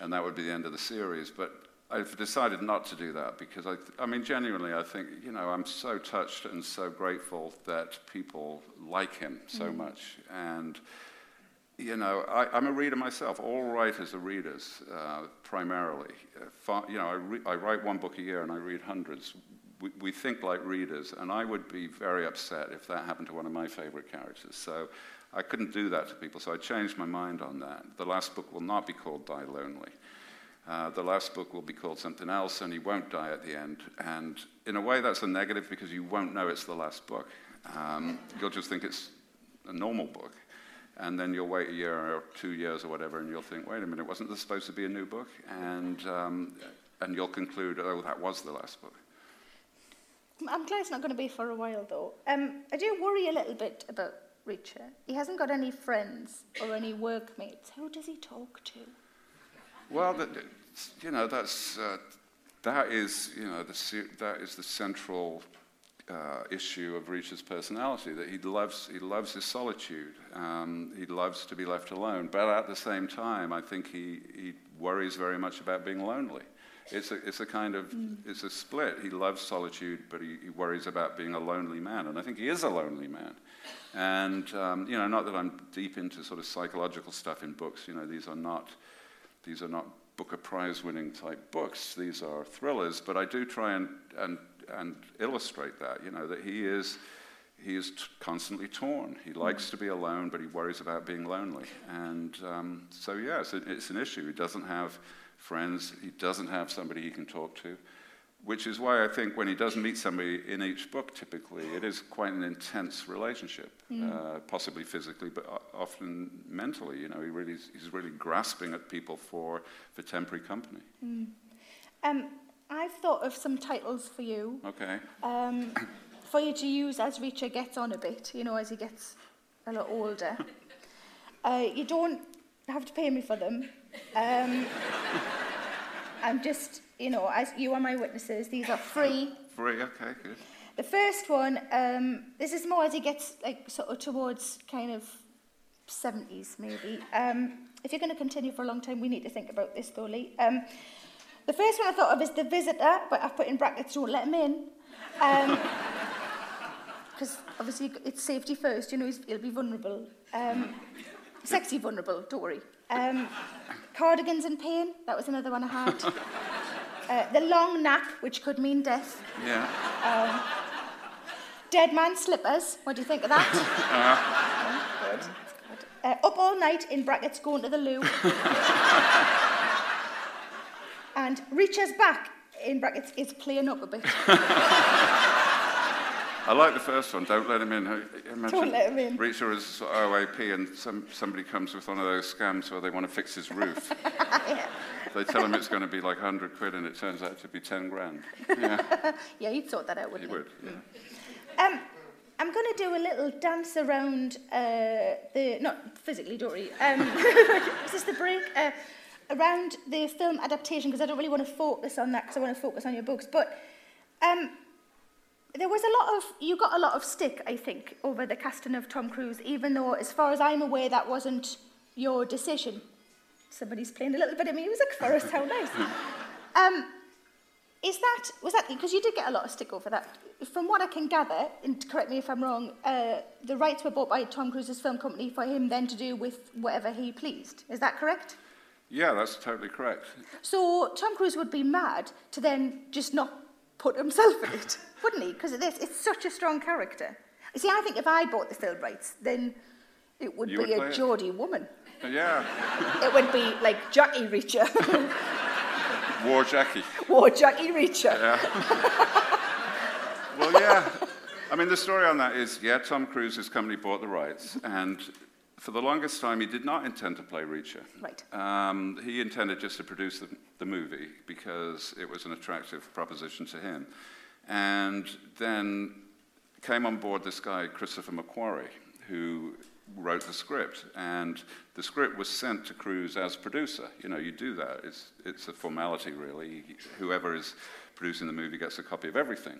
And that would be the end of the series. But I've decided not to do that because I, I mean, genuinely, I think, you know, I'm so touched and so grateful that people like him so mm. much. And, you know, I, am a reader myself. All writers are readers, uh, primarily. Uh, far, you know, I, re- I, write one book a year and I read hundreds. We, we, think like readers, and I would be very upset if that happened to one of my favorite characters. So I couldn't do that to people, so I changed my mind on that. The last book will not be called Die Lonely. Uh, the last book will be called something else, and he won't die at the end. And in a way, that's a negative because you won't know it's the last book. Um, you'll just think it's a normal book. And then you'll wait a year or two years or whatever, and you'll think, wait a minute, wasn't this supposed to be a new book? And, um, and you'll conclude, oh, that was the last book.
I'm glad it's not going to be for a while, though. Um, I do worry a little bit about Reacher. He hasn't got any friends or any workmates. Who does he talk to?
Well, that, you know, that's, uh, that, is, you know, the, that is the central uh, issue of Reacher's personality, that he loves, he loves his solitude. Um, he loves to be left alone. But at the same time, I think he, he worries very much about being lonely. It's a, it's a kind of, mm. it's a split. He loves solitude, but he, he, worries about being a lonely man. And I think he is a lonely man. And, um, you know, not that I'm deep into sort of psychological stuff in books. You know, these are not these are not Booker Prize winning type books, these are thrillers, but I do try and, and, and illustrate that, you know, that he is, he is t- constantly torn. He likes to be alone, but he worries about being lonely. And um, so, yeah, it's, a, it's an issue. He doesn't have friends, he doesn't have somebody he can talk to which is why I think when he does meet somebody in each book, typically, it is quite an intense relationship, mm. uh, possibly physically, but often mentally. You know, he really, he's really grasping at people for, for temporary company.
Mm. Um, I've thought of some titles for you.
Okay.
Um, for you to use as Reacher gets on a bit, you know, as he gets a lot older. uh, you don't have to pay me for them. Um, I'm just you know, as you are my witnesses, these are free.
Free, okay, good.
The first one, um, this is more as it gets like sort of towards kind of 70s maybe. Um, if you're going to continue for a long time, we need to think about this Lee. Um, the first one I thought of is the visitor, but I've put in brackets, don't let him in. Because um, obviously it's safety first, you know, he'll be vulnerable. Um, sexy vulnerable, don't worry. Um, cardigans in pain, that was another one I had. Uh, the long nap, which could mean death.
Yeah.
Um, dead man slippers. What do you think of that? Uh. good. good. Uh, up all night, in brackets, going to the loo. and reaches back, in brackets, is playing up a bit.
I like the first one. Don't let him in.
Imagine Don't let him in.
Reacher is OAP, and some, somebody comes with one of those scams where they want to fix his roof. yeah. They tell him it's going to be like 100 quid, and it turns out to be 10 grand.
Yeah, yeah you'd sort that out, wouldn't
you? You would, yeah.
Um, I'm going to do a little dance around uh, the, not physically, worry. Um, is this the break? Uh, around the film adaptation, because I don't really want to focus on that, because I want to focus on your books. But um, there was a lot of, you got a lot of stick, I think, over the casting of Tom Cruise, even though, as far as I'm aware, that wasn't your decision. Somebody's playing a little bit of music for us, how nice. Um, is that, was that, because you did get a lot of stick over that. From what I can gather, and correct me if I'm wrong, uh, the rights were bought by Tom Cruise's film company for him then to do with whatever he pleased. Is that correct?
Yeah, that's totally correct.
So Tom Cruise would be mad to then just not put himself in it, wouldn't he? Because of this, it's such a strong character. You see, I think if I bought the film rights, then it would
you
be
would
a Geordie woman.
Uh, yeah.
it would be like Jackie Reacher.
War Jackie.
War Jackie Reacher.
Yeah. well, yeah. I mean, the story on that is, yeah, Tom Cruise's company bought the rights, and for the longest time, he did not intend to play Reacher.
Right.
Um, he intended just to produce the, the, movie because it was an attractive proposition to him. And then came on board this guy, Christopher McQuarrie, who wrote the script. And the script was sent to Cruise as producer. You know, you do that. It's, it's a formality, really. Whoever is producing the movie gets a copy of everything.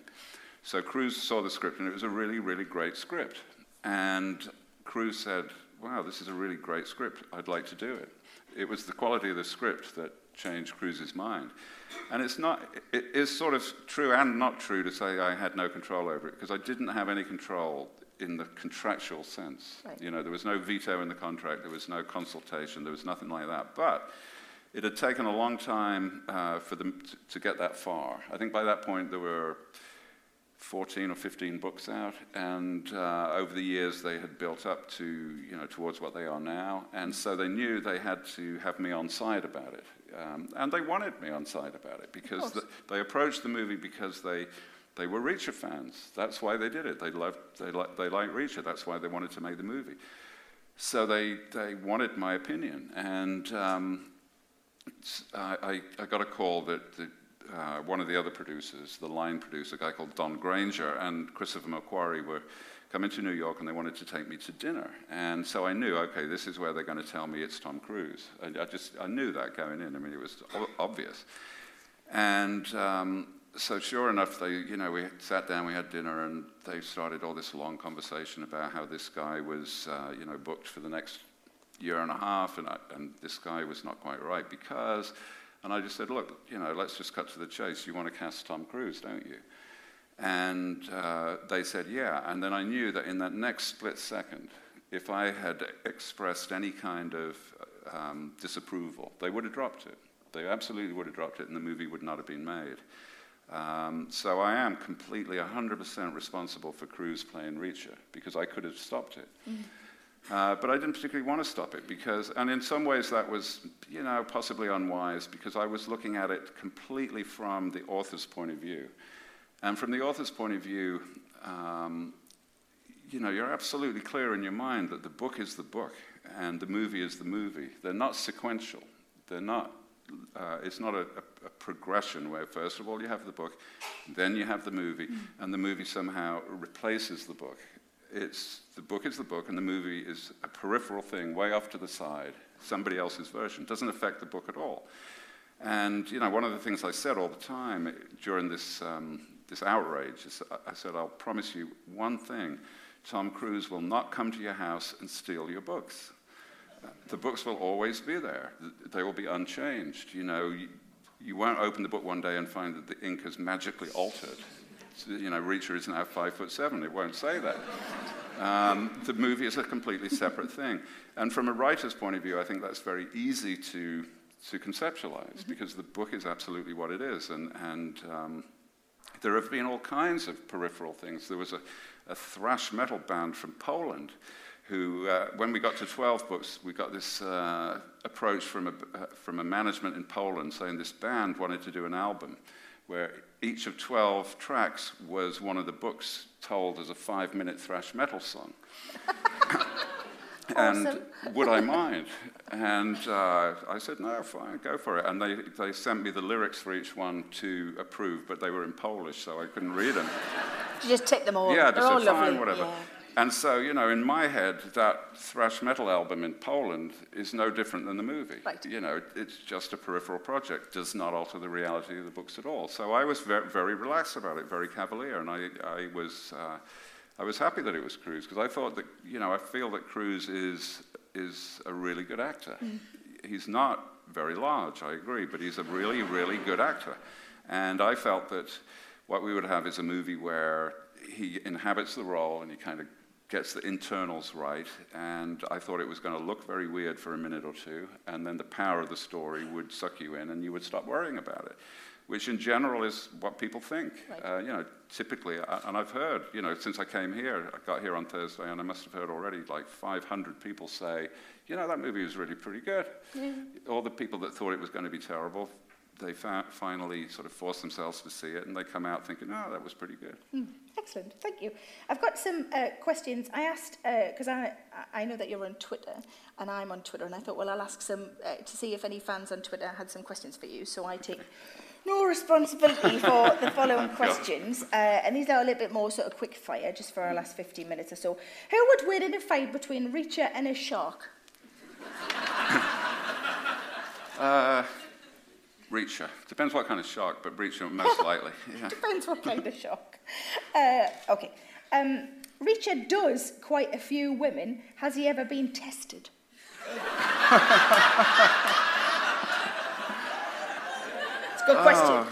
So Cruise saw the script, and it was a really, really great script. And Cruise said, wow, this is a really great script. I'd like to do it. It was the quality of the script that changed Cruise's mind. And it's not, it is sort of true and not true to say I had no control over it, because I didn't have any control in the contractual sense.
Right.
You know, there was no veto in the contract, there was no consultation, there was nothing like that. But it had taken a long time uh, for them to, to get that far. I think by that point there were 14 or 15 books out, and uh, over the years they had built up to, you know, towards what they are now, and so they knew they had to have me on side about it. Um, and they wanted me on side about it because the, they approached the movie because they, they were Reacher fans. That's why they did it. They loved, they, li- they liked Reacher. That's why they wanted to make the movie. So they, they wanted my opinion, and um, I, I, I got a call that, that uh, one of the other producers, the line producer, a guy called Don Granger, and Christopher McQuarrie were coming to New York and they wanted to take me to dinner. And so I knew, okay, this is where they're going to tell me it's Tom Cruise. I, I just, I knew that going in. I mean, it was o- obvious. And um, so sure enough, they, you know, we sat down, we had dinner, and they started all this long conversation about how this guy was, uh, you know, booked for the next year and a half, and, I, and this guy was not quite right because, and I just said, look, you know, let's just cut to the chase. You want to cast Tom Cruise, don't you? And uh, they said, yeah. And then I knew that in that next split second, if I had expressed any kind of um, disapproval, they would have dropped it. They absolutely would have dropped it, and the movie would not have been made. Um, so I am completely 100% responsible for Cruise playing Reacher because I could have stopped it. Uh, but I didn't particularly want to stop it because, and in some ways that was, you know, possibly unwise because I was looking at it completely from the author's point of view. And from the author's point of view, um, you know, you're absolutely clear in your mind that the book is the book and the movie is the movie. They're not sequential. They're not. Uh, it's not a, a, a progression where first of all you have the book, then you have the movie, and the movie somehow replaces the book. It's the book is the book, and the movie is a peripheral thing way off to the side, somebody else's version. Doesn't affect the book at all. And you know, one of the things I said all the time during this um, this outrage is I said, "I'll promise you one thing: Tom Cruise will not come to your house and steal your books. The books will always be there. They will be unchanged. You know, you, you won't open the book one day and find that the ink has magically altered. You know, Reacher is now five foot seven. It won't say that. Um, the movie is a completely separate thing. And from a writer's point of view, I think that's very easy to, to conceptualize because the book is absolutely what it is. And, and um, there have been all kinds of peripheral things. There was a, a thrash metal band from Poland who, uh, when we got to 12 books, we got this uh, approach from a, uh, from a management in Poland saying this band wanted to do an album where each of 12 tracks was one of the books told as a five minute thrash metal song. and would I mind? And uh, I said, no, fine, go for it. And they, they sent me the lyrics for each one to approve, but they were in Polish, so I couldn't read them.
You just tick them all.
Yeah, I
They're
just
all
said, fine,
lovely.
whatever.
Yeah.
And so, you know, in my head, that thrash metal album in Poland is no different than the movie.
Right.
You know, it's just a peripheral project, does not alter the reality of the books at all. So I was very, very relaxed about it, very cavalier, and I, I was, uh, I was happy that it was Cruise because I thought that, you know, I feel that Cruise is is a really good actor. He's not very large, I agree, but he's a really, really good actor. And I felt that what we would have is a movie where he inhabits the role and he kind of gets the internals right. And I thought it was going to look very weird for a minute or two, and then the power of the story would suck you in and you would stop worrying about it. Which in general is what people think.
Right.
Uh, you know, typically, uh, and I've heard, you know, since I came here, I got here on Thursday, and I must have heard already like 500 people say, you know, that movie was really pretty good. All the people that thought it was going to be terrible, they fa- finally sort of force themselves to see it, and they come out thinking, oh, that was pretty good.
Excellent, thank you. I've got some uh, questions. I asked, because I, I know that you're on Twitter, and I'm on Twitter, and I thought, well, I'll ask some, uh, to see if any fans on Twitter had some questions for you. So I take no responsibility for the following questions. Uh, and these are a little bit more sort of quick fire, just for our last 15 minutes or so. Who would win in a fight between Reacher and a shark?
Reacher. Depends what kind of shark, but Reacher most likely. Yeah.
Depends what kind of shark. Uh, okay. Um, Reacher does quite a few women. Has he ever been tested? It's a good question.
Oh,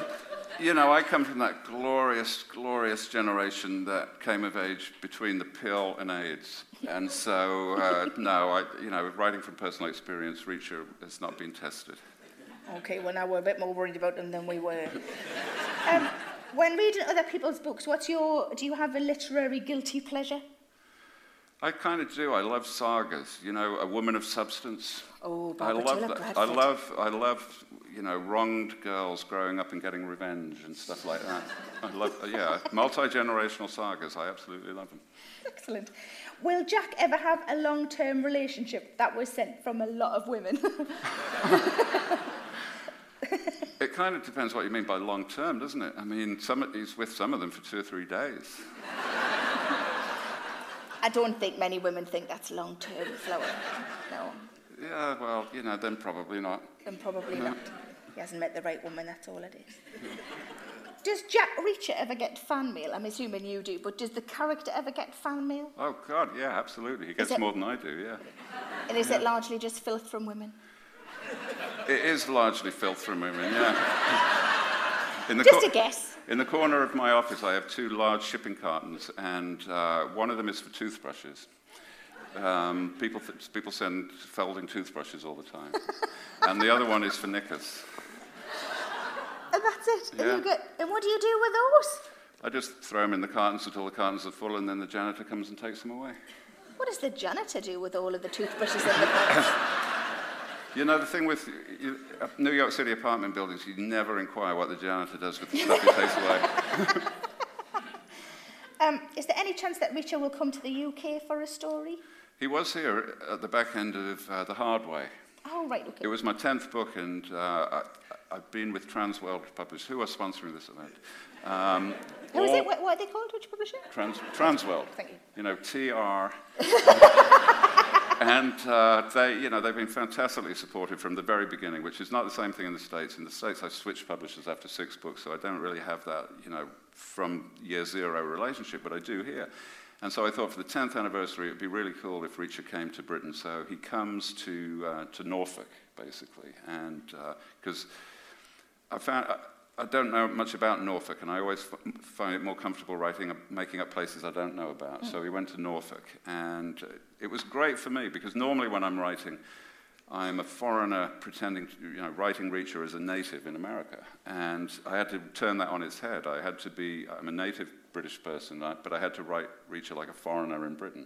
you know, I come from that glorious, glorious generation that came of age between the pill and AIDS. And so, uh, no, I, you know, writing from personal experience, Reacher has not been tested.
Okay, well, now we're a bit more worried about them than we were. um, when reading other people's books, what's your, do you have a literary guilty pleasure?
I kind of do. I love sagas. You know, A Woman of Substance.
Oh,
I love
Taylor
that.
Bradford.
I love, I love, you know, wronged girls growing up and getting revenge and stuff like that. I love, yeah, multi-generational sagas. I absolutely love them.
Excellent. Will Jack ever have a long-term relationship? That was sent from a lot of women.
It kind of depends what you mean by long term, doesn't it? I mean, some, he's with some of them for two or three days.
I don't think many women think that's long-term, Flower. No,
Yeah, well, you know, then probably not.
then probably not. He hasn't met the right woman, that's all it is. Does Jack Reacher ever get fan mail? I'm assuming you do, but does the character ever get fan mail?
Oh, God, yeah, absolutely. He gets
it-
more than I do, yeah.
And is it largely just filth from women?
It is largely filth from women, yeah. In the
Just a guess.
In the corner of my office, I have two large shipping cartons, and uh, one of them is for toothbrushes. Um, people, th- people send folding toothbrushes all the time. and the other one is for knickers.
And that's it. And,
Yeah.
you get, and what do you do with those?
I just throw them in the cartons until the cartons are full, and then the janitor comes and takes them away.
What does the janitor do with all of the toothbrushes in the box?
You know, the thing with you, uh, New York City apartment buildings, you never inquire what the janitor does with the stuff he takes away.
um, is there any chance that Reacher will come to the UK for a story?
He was here at the back end of uh, The Hard Way.
Oh, right, okay.
It was my 10th book, and uh, I, I've been with Transworld Publishers, who are sponsoring this event. Um,
Who is it? What, what are they called? Which publisher?
Trans, Transworld.
Thank you.
You know, TR. And uh, they, you know, they've been fantastically supportive from the very beginning, which is not the same thing in the States. In the States, I switched publishers after six books, so I don't really have that, you know, from year zero relationship, but I do here. And so I thought for the 10th anniversary, it would be really cool if Reacher came to Britain. So he comes to, uh, to Norfolk, basically. And because I found, I, I don't know much about Norfolk, and I always f- find it more comfortable writing, making up places I don't know about. So we went to Norfolk, and uh, it was great for me because normally when I'm writing, I'm a foreigner pretending to, you know, writing Reacher as a native in America. And I had to turn that on its head. I had to be, I'm a native British person, but I had to write Reacher like a foreigner in Britain.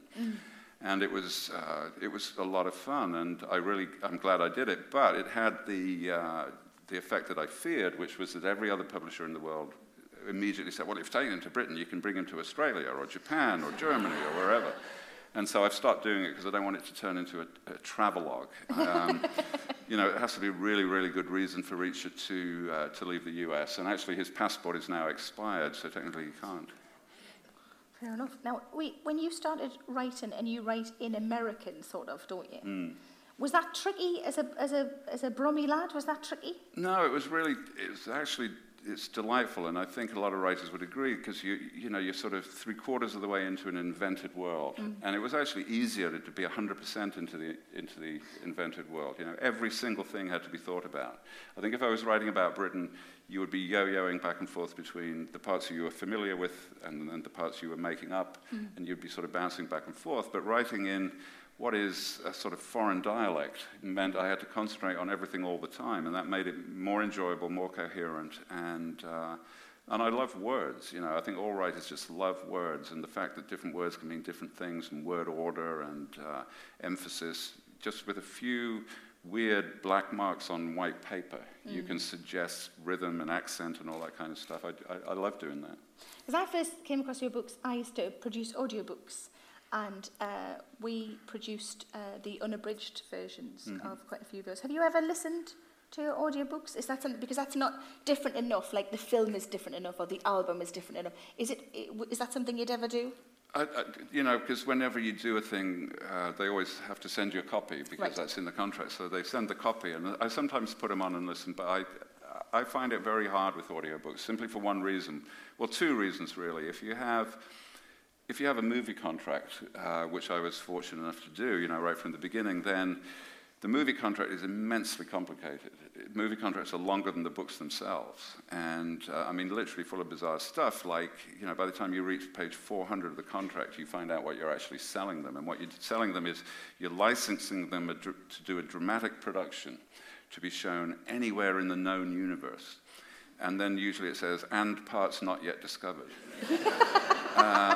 And it was, uh, it was a lot of fun, and I really, I'm glad I did it. But it had the, uh, the effect that I feared, which was that every other publisher in the world immediately said, well, if you're taking him to Britain, you can bring him to Australia or Japan or Germany or wherever. And so I've stopped doing it because I don't want it to turn into a, a travelogue. Um, you know, it has to be a really, really good reason for Reacher to, uh, to leave the US. And actually, his passport is now expired, so technically he can't.
Fair enough. Now, we, when you started writing, and you write in American, sort of, don't you?
Mm.
Was that tricky as a, as, a, as a Brummy lad? Was that tricky?
No, it was really, it was actually, it's delightful, and I think a lot of writers would agree because you, you know, you're sort of three quarters of the way into an invented world, mm. and it was actually easier to be 100% into the, into the invented world. You know, every single thing had to be thought about. I think if I was writing about Britain, you would be yo-yoing back and forth between the parts you were familiar with and then the parts you were making up, mm. and you'd be sort of bouncing back and forth. But writing in what is a sort of foreign dialect meant I had to concentrate on everything all the time, and that made it more enjoyable, more coherent, and uh, and I love words. You know, I think all writers just love words, and the fact that different words can mean different things, and word order and uh, emphasis, just with a few weird black marks on white paper, you can suggest rhythm and accent and all that kind of stuff. I, I, I love doing that.
Because I first came across your books, I used to produce audiobooks, and uh, we produced uh, the unabridged versions of quite a few of those. Have you ever listened to your audiobooks? Is that something, because that's not different enough, like the film is different enough or the album is different enough. Is, it, is that something you'd ever do?
I, I, you know, because whenever you do a thing, uh, they always have to send you a copy because
Right.
that's in the contract. So they send the copy, and I sometimes put them on and listen, but I, I find it very hard with audiobooks simply for one reason. Well, two reasons really. If you have, if you have a movie contract, uh, which I was fortunate enough to do, you know, right from the beginning, then The movie contract is immensely complicated. Movie contracts are longer than the books themselves. And uh, I mean, literally full of bizarre stuff. Like, you know, by the time you reach page 400 of the contract, you find out what you're actually selling them. And what you're selling them is you're licensing them to do a dramatic production to be shown anywhere in the known universe. And then usually it says, and parts not yet discovered. uh,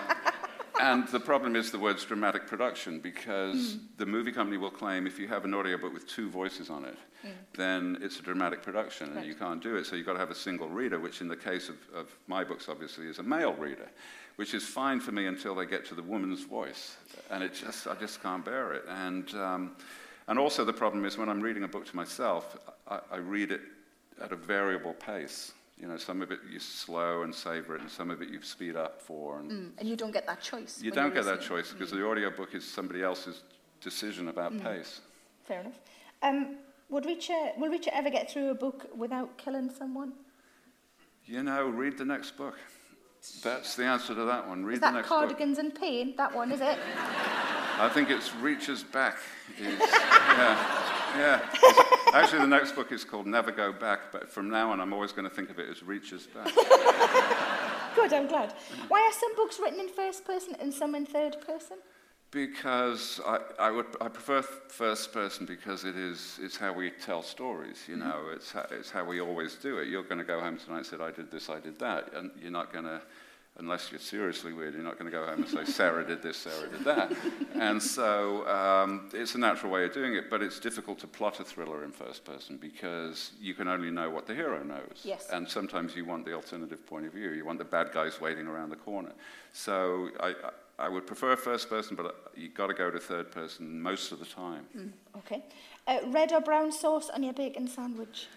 and the problem is the words dramatic production because mm. the movie company will claim if you have an audiobook with two voices on it, mm. then it's a dramatic production right. and you can't do it. So you've got to have a single reader, which in the case of, of my books, obviously, is a male reader, which is fine for me until they get to the woman's voice. And it just, I just can't bear it. And, um, and also the problem is when I'm reading a book to myself, I, I read it at a variable pace. You know, some of it you slow and savor it, and some of it you speed up for.
And, mm, and you don't get that choice.
You don't get that choice because mm. the audiobook is somebody else's decision about mm. pace.
Fair enough. Um, would Reacher, will Reacher ever get through a book without killing someone?
You know, read the next book. That's the answer to that one. Read
is that
the next book.
Cardigans
book.
and Pain? That one, is it?
I think it's Reacher's Back. Is, yeah. Yeah. Actually, the next book is called Never Go Back, but from now on, I'm always going to think of it as Reacher's Back.
Good, I'm glad. Why are some books written in first person and some in third person?
Because I, I, would, I prefer first person because it is, it's how we tell stories, you know, mm-hmm. it's, how, it's how we always do it. You're going to go home tonight and say, I did this, I did that, and you're not going to unless you're seriously weird, you're not going to go home and say, Sarah did this, Sarah did that. and so um, it's a natural way of doing it, but it's difficult to plot a thriller in first person because you can only know what the hero knows.
Yes.
And sometimes you want the alternative point of view. You want the bad guys waiting around the corner. So I, I would prefer first person, but you've got to go to third person most of the time.
Mm, okay. Uh, red or brown sauce on your bacon sandwich?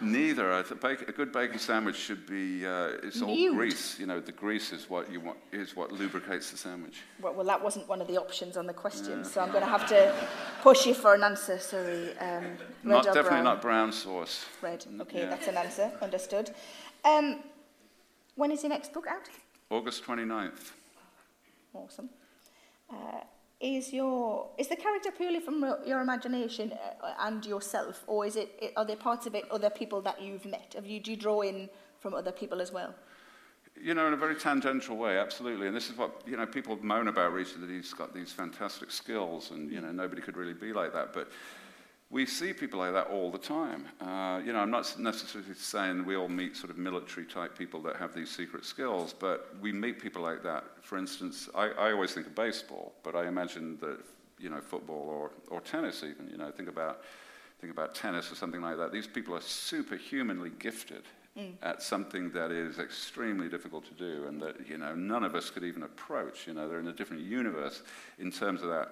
Neither. a good bacon sandwich should be. Uh, it's all Nude. grease. You know, the grease is what you want. Is what lubricates the sandwich.
Well, well that wasn't one of the options on the question, yeah. so I'm going to have to push you for an answer. Sorry. Um,
not
definitely
brown? not brown sauce.
Red. Okay, yeah. that's an answer. Understood. Um, when is your next book out?
August 29th.
Awesome. Uh, is your is the character purely from your imagination uh, and yourself or is it are there parts of it other people that you've met? Have you do you draw in from other people as well?
You know in a very tangential way absolutely. And this is what you know people moan about recently that he's got these fantastic skills and you mm. know nobody could really be like that. But we see people like that all the time. Uh, you know, I'm not necessarily saying we all meet sort of military type people that have these secret skills, but we meet people like that. For instance, I, I always think of baseball, but I imagine that, you know, football or, or tennis even, you know, think about, think about tennis or something like that. These people are superhumanly gifted mm. at something that is extremely difficult to do and that, you know, none of us could even approach. You know, they're in a different universe in terms of that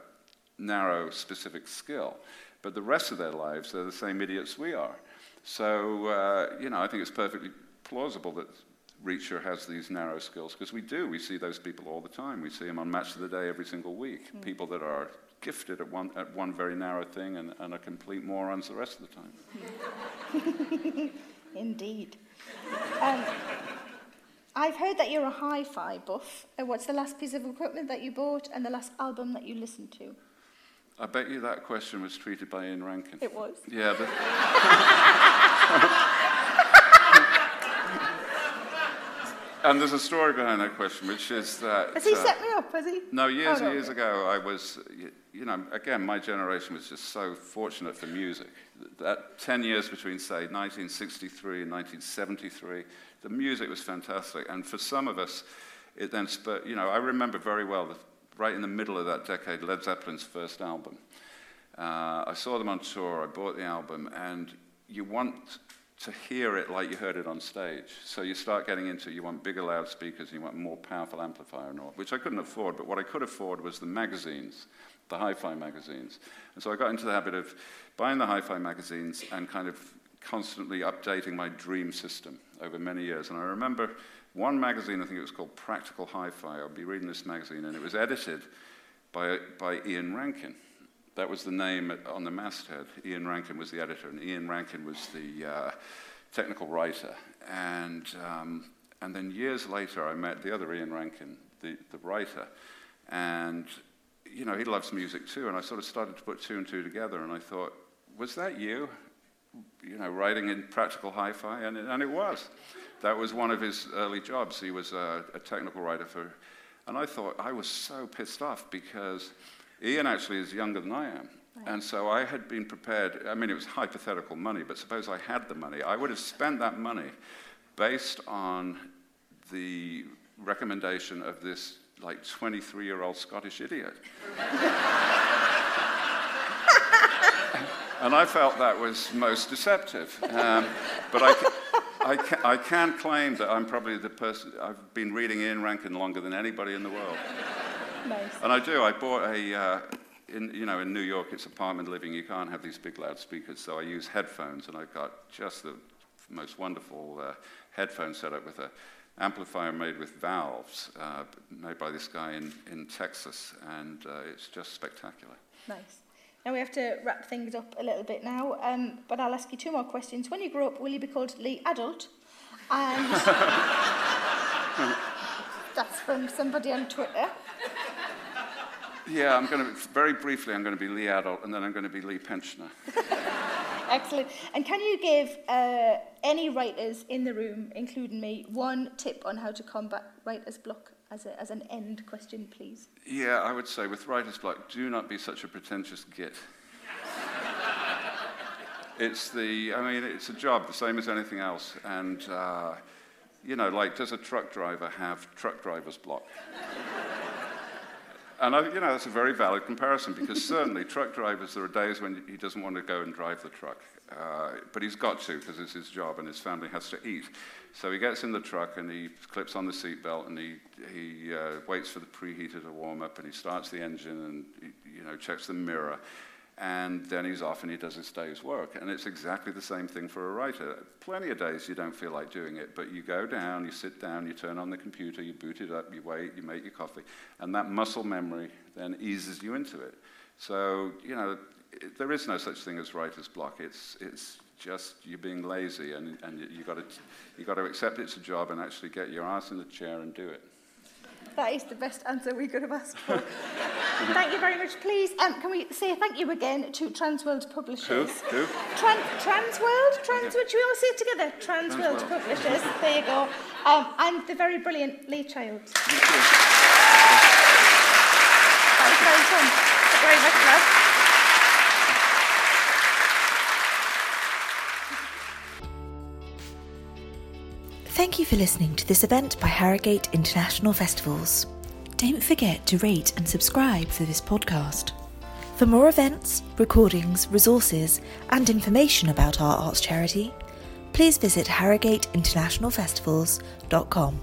narrow, specific skill. But the rest of their lives, they're the same idiots we are. So, uh, you know, I think it's perfectly plausible that Reacher has these narrow skills because we do. We see those people all the time. We see them on Match of the Day every single week. Mm. People that are gifted at one, at one very narrow thing and, and are complete morons the rest of the
time. Indeed. Um, I've heard that you're a hi fi buff. Uh, what's the last piece of equipment that you bought and the last album that you listened to?
I bet you that question was treated by Ian Rankin.
It was?
Yeah. The... and there's a story behind that question, which is that.
Has he uh, set me up, has he?
No, years oh, and years ago, I was, you know, again, my generation was just so fortunate for music. That 10 years between, say, 1963 and 1973, the music was fantastic. And for some of us, it then spurred, you know, I remember very well the right in the middle of that decade, Led Zeppelin's first album. Uh, I saw them on tour, I bought the album, and you want to hear it like you heard it on stage. So you start getting into you want bigger loudspeakers, you want more powerful amplifier and all, which I couldn't afford, but what I could afford was the magazines, the hi-fi magazines. And so I got into the habit of buying the hi-fi magazines and kind of constantly updating my dream system over many years. And I remember one magazine, I think it was called Practical Hi-Fi. I'll be reading this magazine, and it was edited by, by Ian Rankin. That was the name on the masthead. Ian Rankin was the editor, and Ian Rankin was the uh, technical writer. And, um, and then years later, I met the other Ian Rankin, the, the writer, and you know, he loves music too, and I sort of started to put two and two together, and I thought, was that you? You know, writing in practical hi-fi, and, and it was. That was one of his early jobs. He was a, a technical writer for, and I thought I was so pissed off because Ian actually is younger than I am. And so I had been prepared, I mean, it was hypothetical money, but suppose I had the money, I would have spent that money based on the recommendation of this like 23 year old Scottish idiot. and I felt that was most deceptive. Um, but I, I, can, I can claim that I'm probably the person, I've been reading Ian Rankin longer than anybody in the world.
Nice.
And I do. I bought a, uh, in, you know, in New York, it's apartment living. You can't have these big loudspeakers. So I use headphones, and I got just the most wonderful uh, headphone setup with an amplifier made with valves, uh, made by this guy in, in Texas. And uh, it's just spectacular.
Nice. Now we have to wrap things up a little bit now, um, but I'll ask you two more questions. When you grow up, will you be called Lee Adult? And that's from somebody on Twitter.
Yeah, I'm going to, be, very briefly, I'm going to be Lee Adult, and then I'm going to be Lee Pensioner.
Excellent. And can you give uh, any writers in the room, including me, one tip on how to combat writer's block as, a, as an end question, please?
Yeah, I would say with writer's block, do not be such a pretentious git. it's the, I mean, it's a job, the same as anything else. And, uh, you know, like, does a truck driver have truck driver's block? And I, you know, that's a very valid comparison because certainly truck drivers, there are days when he doesn't want to go and drive the truck. Uh, but he's got to because it's his job and his family has to eat. So he gets in the truck and he clips on the seatbelt and he, he uh, waits for the preheater to warm up and he starts the engine and, he, you know, checks the mirror and then he's off and he does his day's work. And it's exactly the same thing for a writer. Plenty of days you don't feel like doing it, but you go down, you sit down, you turn on the computer, you boot it up, you wait, you make your coffee, and that muscle memory then eases you into it. So, you know, it, there is no such thing as writer's block. It's, it's just you being lazy, and, and you, you've got you got to accept it's a job and actually get your ass in the chair and do it.
That is the best answer we could have asked for. thank you very much. Please, um, can we say thank you again to Transworld Publishers?
Who? Who?
Tran- Transworld? Transworld? Should we all say it together? Transworld,
Transworld.
Publishers. There you go. Um, and the very brilliant Lee Child.
Thank you.
Thank you for listening to this event by Harrogate International Festivals. Don't forget to rate and subscribe for this podcast. For more events, recordings, resources, and information about our arts charity, please visit harrogateinternationalfestivals.com.